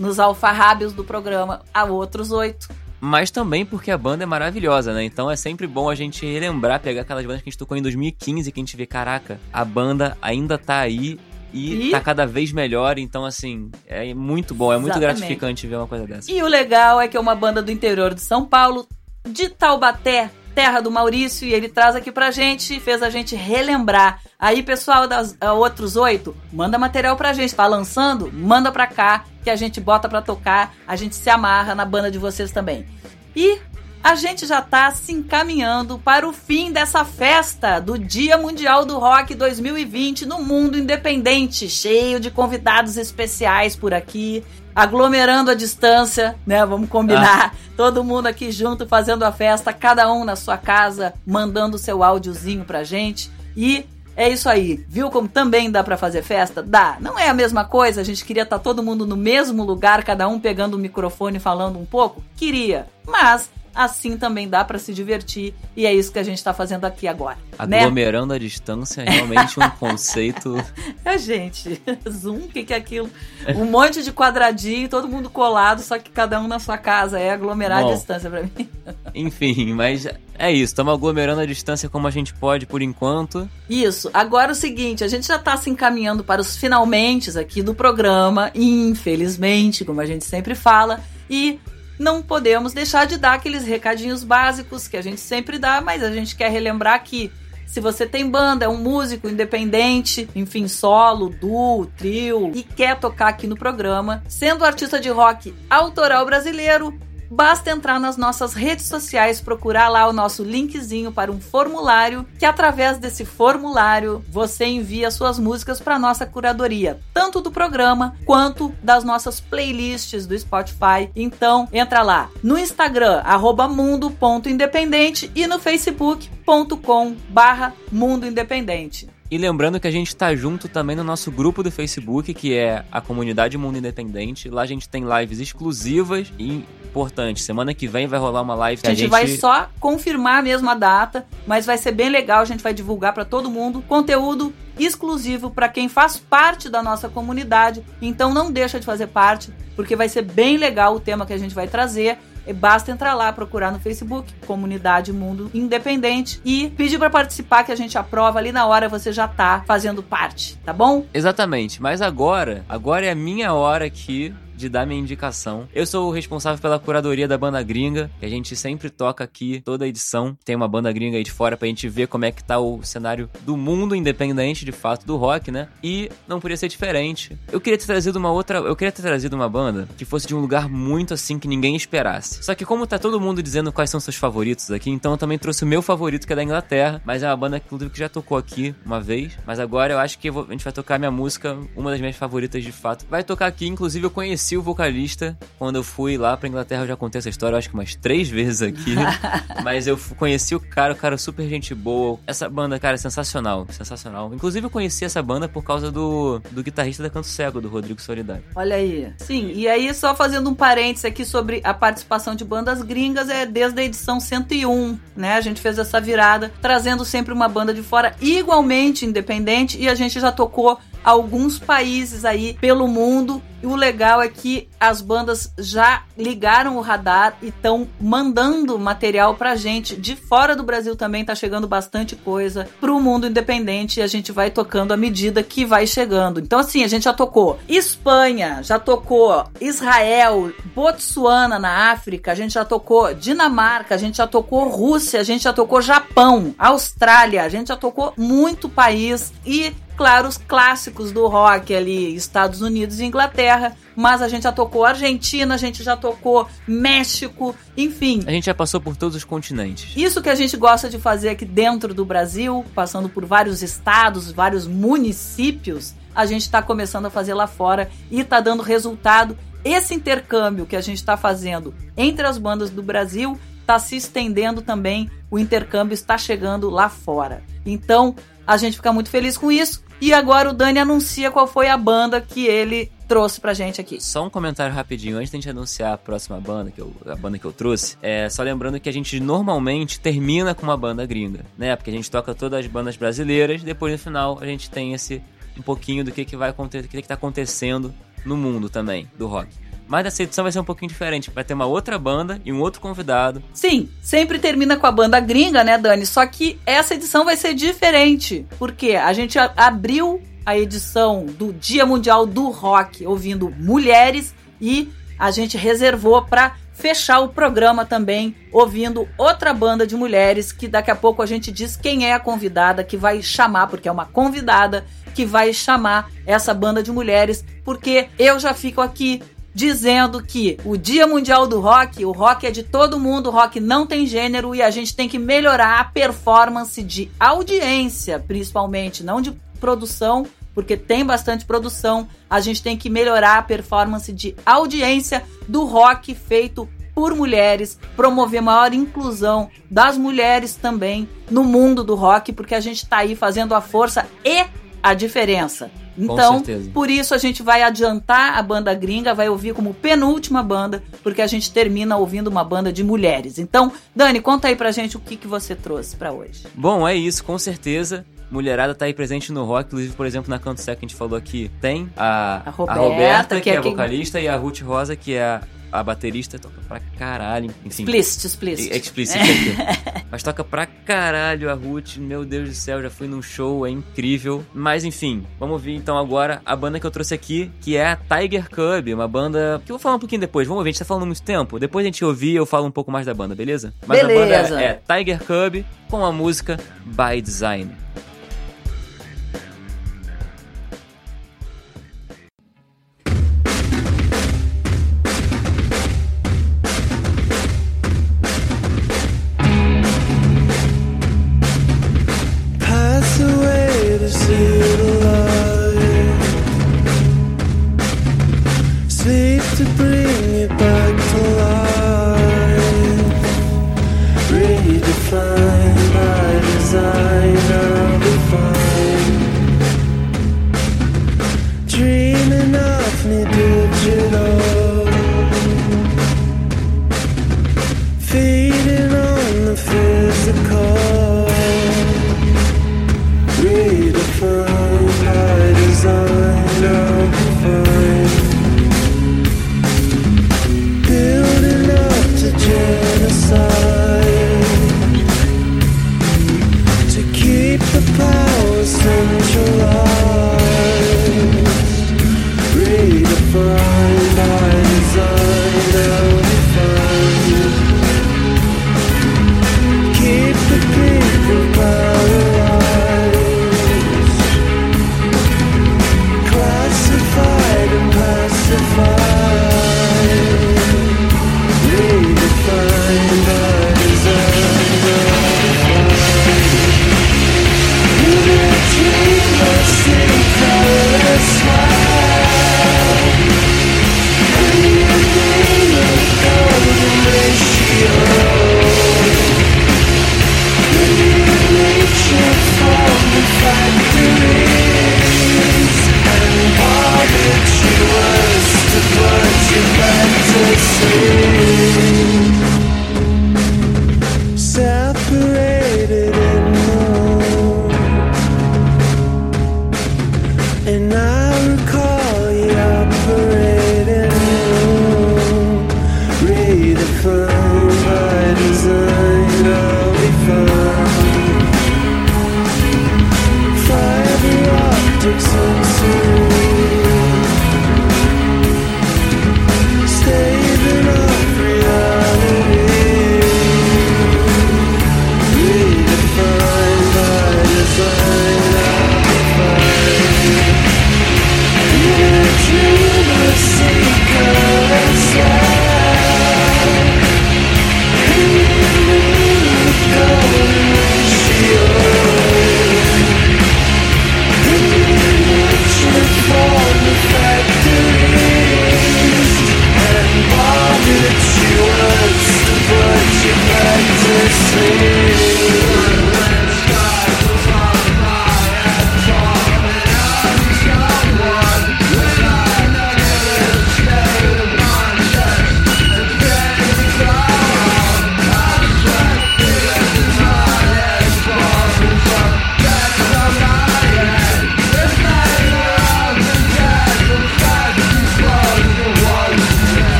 nos alfarrábios do programa a outros oito. Mas também porque a banda é maravilhosa, né? Então é sempre bom a gente relembrar, pegar aquelas bandas que a gente tocou em 2015, que a gente vê, caraca, a banda ainda tá aí e, E- tá cada vez melhor. Então, assim, é muito bom, é muito Exatamente. gratificante ver uma coisa dessa. E o legal é que é uma banda do interior de São Paulo, de Taubaté, terra do Maurício, e ele traz aqui pra gente, fez a gente relembrar. Aí, pessoal das ah, outros oito, manda material pra gente. Tá lançando? Manda pra cá, que a gente bota pra tocar, a gente se amarra na banda de vocês também. E a gente já tá se encaminhando para o fim dessa festa do Dia Mundial do Rock 2020 no mundo independente, cheio de convidados especiais por aqui, aglomerando a distância, né? Vamos combinar. Todo mundo aqui junto fazendo a festa, cada um na sua casa, mandando seu áudiozinho pra gente. E é isso aí. Viu como também dá pra fazer festa? Dá. Não é a mesma coisa, a gente queria estar todo mundo no mesmo lugar, cada um pegando o microfone e falando um pouco? Queria. Mas assim também dá pra se divertir e é isso que a gente tá fazendo aqui agora. Né? Aglomerando a distância é realmente um [laughs] conceito. É, gente, [laughs] Zoom, o que, que é aquilo? Um monte de quadradinho, todo mundo colado, só que cada um na sua casa. É aglomerar Bom. a distância pra mim. [laughs] Enfim, mas é isso. Estamos aglomerando a distância como a gente pode por enquanto. Isso. Agora o seguinte, a gente já tá se encaminhando para os finalmente aqui do programa, infelizmente, como a gente sempre fala, e não podemos deixar de dar aqueles recadinhos básicos que a gente sempre dá, mas a gente quer relembrar que se você tem banda, é um músico independente, enfim, solo, duo, trio, e quer tocar aqui no programa, sendo artista de rock autoral brasileiro, basta entrar nas nossas redes sociais, procurar lá o nosso linkzinho para um formulário, que através desse formulário você envia suas músicas para nossa curadoria, tanto do programa quanto das nossas playlists do Spotify. Então, entra lá no Instagram mundo.independente e no facebook.com barra mundo independente. E lembrando que a gente tá junto também no nosso grupo do Facebook, que é a Comunidade Mundo Independente. Lá a gente tem lives exclusivas e importantes. Semana que vem vai rolar uma live a gente, a gente vai só confirmar mesmo a data, mas vai ser bem legal. A gente vai divulgar para todo mundo conteúdo exclusivo para quem faz parte da nossa comunidade. Então não deixa de fazer parte, porque vai ser bem legal o tema que a gente vai trazer. Basta entrar lá, procurar no Facebook, Comunidade Mundo Independente, e pedir para participar que a gente aprova ali na hora, você já tá fazendo parte, tá bom? Exatamente, mas agora, agora é a minha hora aqui de dar minha indicação. Eu sou o responsável pela curadoria da banda gringa, que a gente sempre toca aqui toda edição. Tem uma banda gringa aí de fora pra gente ver como é que tá o cenário do mundo independente, de fato, do rock, né? E não podia ser diferente. Eu queria ter trazido uma outra, eu queria ter trazido uma banda que fosse de um lugar muito assim que ninguém esperasse. Só que como tá todo mundo dizendo quais são seus favoritos aqui, então eu também trouxe o meu favorito que é da Inglaterra, mas é uma banda inclusive que já tocou aqui uma vez, mas agora eu acho que a gente vai tocar minha música, uma das minhas favoritas de fato. Vai tocar aqui, inclusive eu conheci conheci o vocalista quando eu fui lá pra Inglaterra. Eu já contei essa história, acho que umas três vezes aqui. [laughs] mas eu conheci o cara, o cara super gente boa. Essa banda, cara, é sensacional. Sensacional. Inclusive, eu conheci essa banda por causa do, do guitarrista da Canto Cego, do Rodrigo Solidário. Olha aí. Sim, e aí, só fazendo um parênteses aqui sobre a participação de bandas gringas, é desde a edição 101, né? A gente fez essa virada, trazendo sempre uma banda de fora igualmente independente, e a gente já tocou alguns países aí pelo mundo. E o legal é que as bandas já ligaram o radar e estão mandando material pra gente. De fora do Brasil também tá chegando bastante coisa pro mundo independente e a gente vai tocando à medida que vai chegando. Então, assim, a gente já tocou Espanha, já tocou Israel, Botsuana na África, a gente já tocou Dinamarca, a gente já tocou Rússia, a gente já tocou Japão, Austrália, a gente já tocou muito país e claro, os clássicos do rock ali, Estados Unidos e Inglaterra, mas a gente já tocou Argentina, a gente já tocou México, enfim. A gente já passou por todos os continentes. Isso que a gente gosta de fazer aqui dentro do Brasil, passando por vários estados, vários municípios, a gente está começando a fazer lá fora e está dando resultado. Esse intercâmbio que a gente está fazendo entre as bandas do Brasil está se estendendo também, o intercâmbio está chegando lá fora. Então, a gente fica muito feliz com isso. E agora o Dani anuncia qual foi a banda que ele trouxe pra gente aqui. Só um comentário rapidinho antes de a gente anunciar a próxima banda, que eu, a banda que eu trouxe. É só lembrando que a gente normalmente termina com uma banda gringa, né? Porque a gente toca todas as bandas brasileiras, depois no final a gente tem esse um pouquinho do que, que vai acontecer, o que, que tá acontecendo no mundo também do rock. Mas essa edição vai ser um pouquinho diferente. Vai ter uma outra banda e um outro convidado. Sim, sempre termina com a banda gringa, né, Dani? Só que essa edição vai ser diferente. Porque a gente abriu a edição do Dia Mundial do Rock ouvindo mulheres e a gente reservou para fechar o programa também ouvindo outra banda de mulheres que daqui a pouco a gente diz quem é a convidada que vai chamar, porque é uma convidada que vai chamar essa banda de mulheres, porque eu já fico aqui dizendo que o Dia Mundial do Rock, o rock é de todo mundo, o rock não tem gênero e a gente tem que melhorar a performance de audiência, principalmente, não de produção, porque tem bastante produção. A gente tem que melhorar a performance de audiência do rock feito por mulheres, promover maior inclusão das mulheres também no mundo do rock, porque a gente está aí fazendo a força e a diferença. Então, por isso a gente vai adiantar a banda gringa, vai ouvir como penúltima banda, porque a gente termina ouvindo uma banda de mulheres. Então, Dani, conta aí pra gente o que, que você trouxe para hoje. Bom, é isso, com certeza. Mulherada tá aí presente no rock, inclusive, por exemplo, na Canto Sec que a gente falou aqui, tem a, a Roberta, a Roberta que, que, é, é a vocalista, quem... e a Ruth Rosa, que é a a baterista toca pra caralho. Enfim, explícito, explícito. É explícito aqui. [laughs] Mas toca pra caralho a Ruth. Meu Deus do céu, já fui num show, é incrível. Mas enfim, vamos ouvir então agora a banda que eu trouxe aqui, que é a Tiger Cub, uma banda que eu vou falar um pouquinho depois. Vamos ouvir, a gente tá falando muito tempo. Depois a gente ouvir, eu falo um pouco mais da banda, beleza? Mas beleza. a banda é, é Tiger Cub com a música By Design. My desire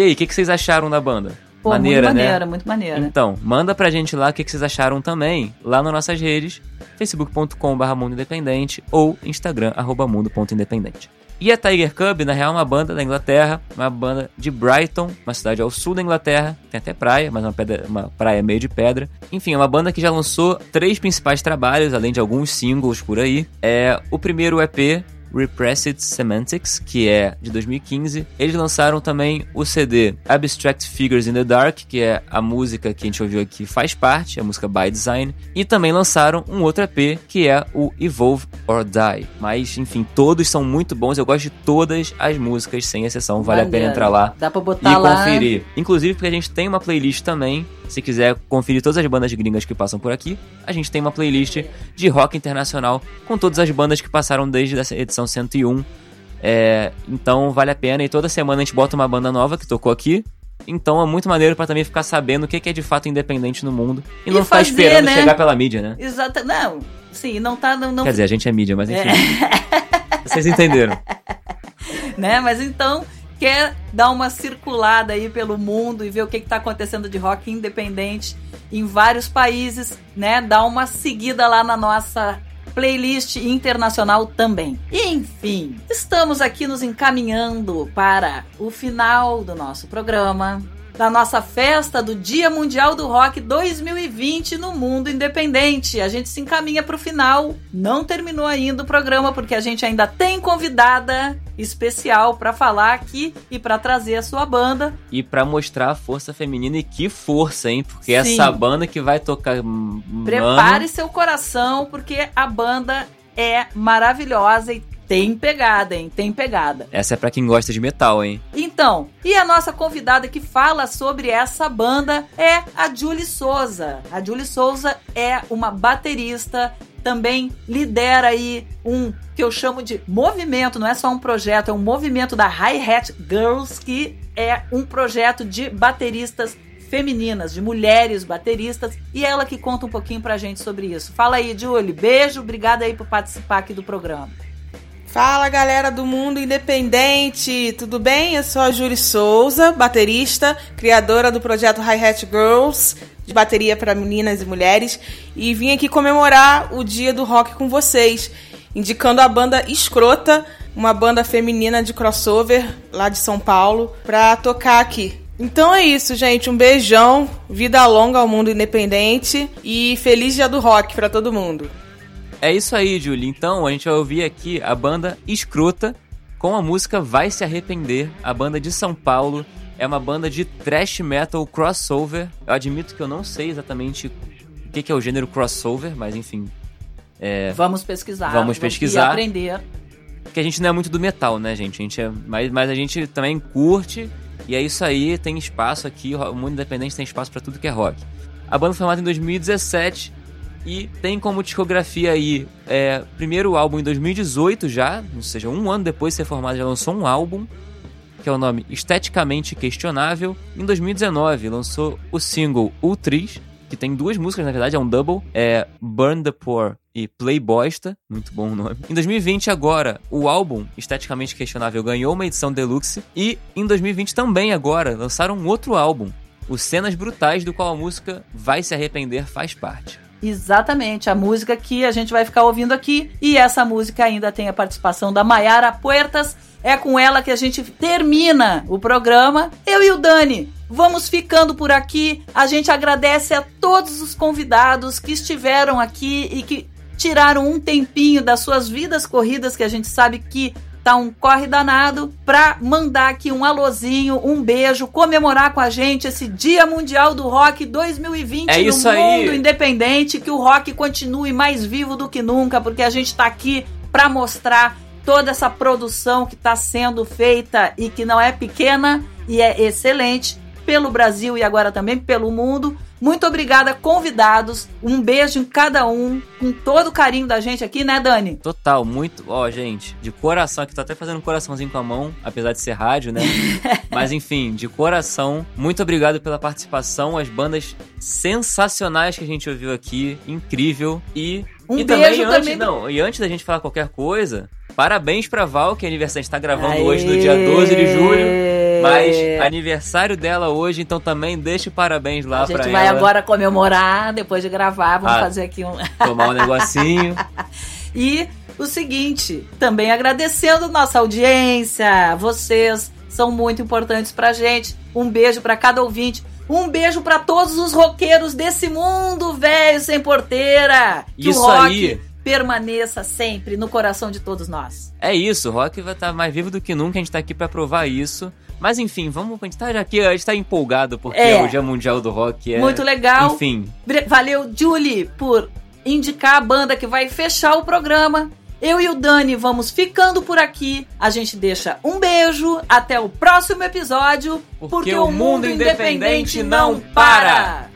E aí, o que, que vocês acharam da banda? Pô, maneira, muito né? maneira, muito maneira. Então, manda pra gente lá o que, que vocês acharam também, lá nas nossas redes, facebook.com.br Mundo Independente ou instagram, arroba mundo.independente. E a Tiger Cub, na real, é uma banda da Inglaterra, uma banda de Brighton, uma cidade ao sul da Inglaterra, tem até praia, mas uma, pedra, uma praia meio de pedra. Enfim, é uma banda que já lançou três principais trabalhos, além de alguns singles por aí. É o primeiro EP, Repressed Semantics, que é de 2015. Eles lançaram também o CD Abstract Figures in the Dark, que é a música que a gente ouviu aqui faz parte, a música By Design. E também lançaram um outro EP, que é o Evolve or Die. Mas, enfim, todos são muito bons. Eu gosto de todas as músicas, sem exceção. Vale a pena Maneiro. entrar lá Dá botar e lá. conferir. Inclusive, porque a gente tem uma playlist também. Se quiser conferir todas as bandas gringas que passam por aqui, a gente tem uma playlist de rock internacional com todas as bandas que passaram desde essa edição 101. É, então vale a pena. E toda semana a gente bota uma banda nova que tocou aqui. Então é muito maneiro pra também ficar sabendo o que é de fato independente no mundo. E, E não ficar fazer, esperando né? chegar pela mídia, né? Exato. Não, sim, não tá. Não, não... Quer dizer, a gente é mídia, mas enfim. É. [laughs] Vocês entenderam. né? Mas então quer dar uma circulada aí pelo mundo e ver o que está acontecendo de rock independente em vários países, né? Dá uma seguida lá na nossa playlist internacional também. Enfim, estamos aqui nos encaminhando para o final do nosso programa. Da nossa festa do Dia Mundial do Rock 2020 no mundo independente. A gente se encaminha para o final. Não terminou ainda o programa porque a gente ainda tem convidada especial para falar aqui e para trazer a sua banda. E pra mostrar a força feminina e que força, hein? Porque Sim. essa banda que vai tocar. hum, Prepare mano, seu coração porque a banda é maravilhosa e tem pegada, hein? Tem pegada. Essa é pra quem gosta de metal, hein? Então, e a nossa convidada que fala sobre essa banda é a Julie Souza. A Julie Souza é uma baterista, também lidera aí um que eu chamo de movimento, não é só um projeto, é um movimento da Hi Hat Girls, que é um projeto de bateristas femininas, de mulheres bateristas, e ela que conta um pouquinho pra gente sobre isso. Fala aí, Julie. Beijo, obrigada aí por participar aqui do programa. Fala galera do mundo independente, tudo bem? Eu sou a Júlia Souza, baterista, criadora do projeto Hi Hat Girls, de bateria para meninas e mulheres, e vim aqui comemorar o dia do rock com vocês, indicando a banda Escrota, uma banda feminina de crossover lá de São Paulo, pra tocar aqui. Então é isso, gente. Um beijão, vida longa ao mundo independente e feliz dia do rock pra todo mundo. É isso aí, Julie. Então, a gente vai ouvir aqui a banda Escrota com a música Vai Se Arrepender, a banda de São Paulo. É uma banda de thrash metal crossover. Eu admito que eu não sei exatamente o que é o gênero crossover, mas enfim. É, Vamos pesquisar. Vamos pesquisar. E aprender. Porque a gente não é muito do metal, né, gente? A gente é, mas, mas a gente também curte. E é isso aí, tem espaço aqui. O mundo independente tem espaço pra tudo que é rock. A banda foi formada em 2017 e tem como discografia aí, é, primeiro álbum em 2018 já, ou seja, um ano depois de ser formado já lançou um álbum, que é o nome Esteticamente Questionável. Em 2019 lançou o single Ultris, que tem duas músicas, na verdade, é um double, é Burn the Poor e Playboysta, muito bom o nome. Em 2020 agora, o álbum Esteticamente Questionável ganhou uma edição deluxe e em 2020 também agora lançaram um outro álbum, o Cenas Brutais, do qual a música Vai Se Arrepender faz parte. Exatamente, a música que a gente vai ficar ouvindo aqui. E essa música ainda tem a participação da Maiara Puertas. É com ela que a gente termina o programa. Eu e o Dani vamos ficando por aqui. A gente agradece a todos os convidados que estiveram aqui e que tiraram um tempinho das suas vidas corridas, que a gente sabe que um corre danado, pra mandar aqui um alôzinho, um beijo, comemorar com a gente esse Dia Mundial do Rock 2020 É no isso mundo aí. independente, que o rock continue mais vivo do que nunca, porque a gente tá aqui pra mostrar toda essa produção que está sendo feita e que não é pequena e é excelente pelo Brasil e agora também pelo mundo. Muito obrigada, convidados. Um beijo em cada um, com todo o carinho da gente aqui, né, Dani? Total, muito. Ó, gente, de coração, aqui tô até fazendo um coraçãozinho com a mão, apesar de ser rádio, né? [laughs] Mas enfim, de coração, muito obrigado pela participação, as bandas sensacionais que a gente ouviu aqui, incrível. E, Um e beijo também, antes, também- não, e antes da gente falar qualquer coisa, parabéns pra Val, que é aniversário, a gente tá gravando hoje no dia 12 de julho. É... Mas aniversário dela hoje, então também deixa o parabéns lá pra ela. A gente vai agora comemorar, depois de gravar, vamos Ah, fazer aqui um... [laughs] Tomar um negocinho. [laughs] E o seguinte, também agradecendo nossa audiência, vocês são muito importantes pra gente. Um beijo pra cada ouvinte. Um beijo pra todos os roqueiros desse mundo, velho, sem porteira. Que Isso o rock aí. permaneça sempre no coração de todos nós. É isso, o rock vai estar mais vivo do que nunca, a gente tá aqui pra provar isso. Mas enfim, vamos, a gente tá aqui, a gente tá empolgado porque É. o Dia Mundial do Rock é... Muito legal. Enfim, Valeu, Julie, por indicar a banda que vai fechar o programa. Eu e o Dani vamos ficando por aqui. A gente deixa um beijo. Até o próximo episódio. Porque, o mundo independente não para.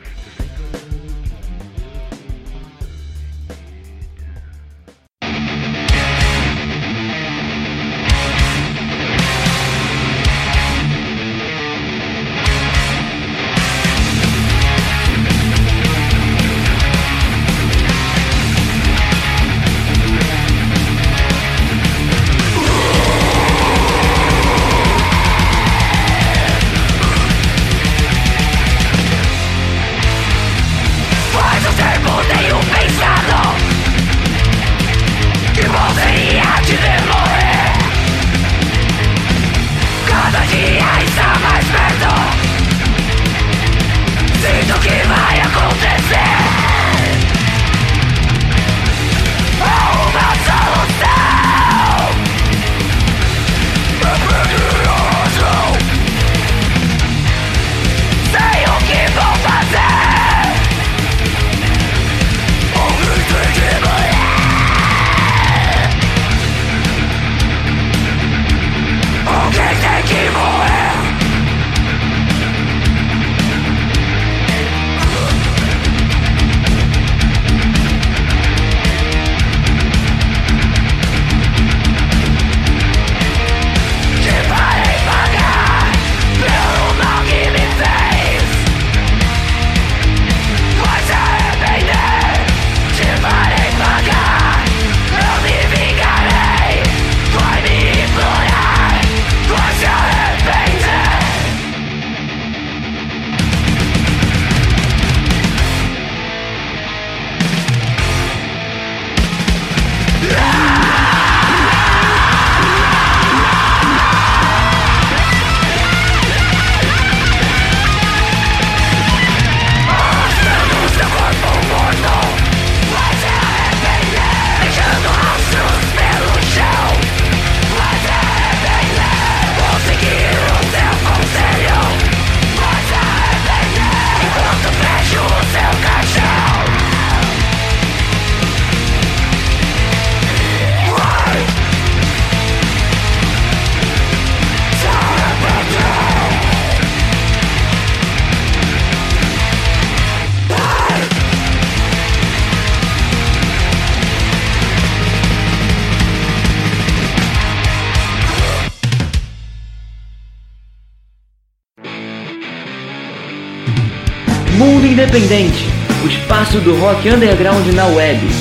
Independente, o espaço do rock underground na web.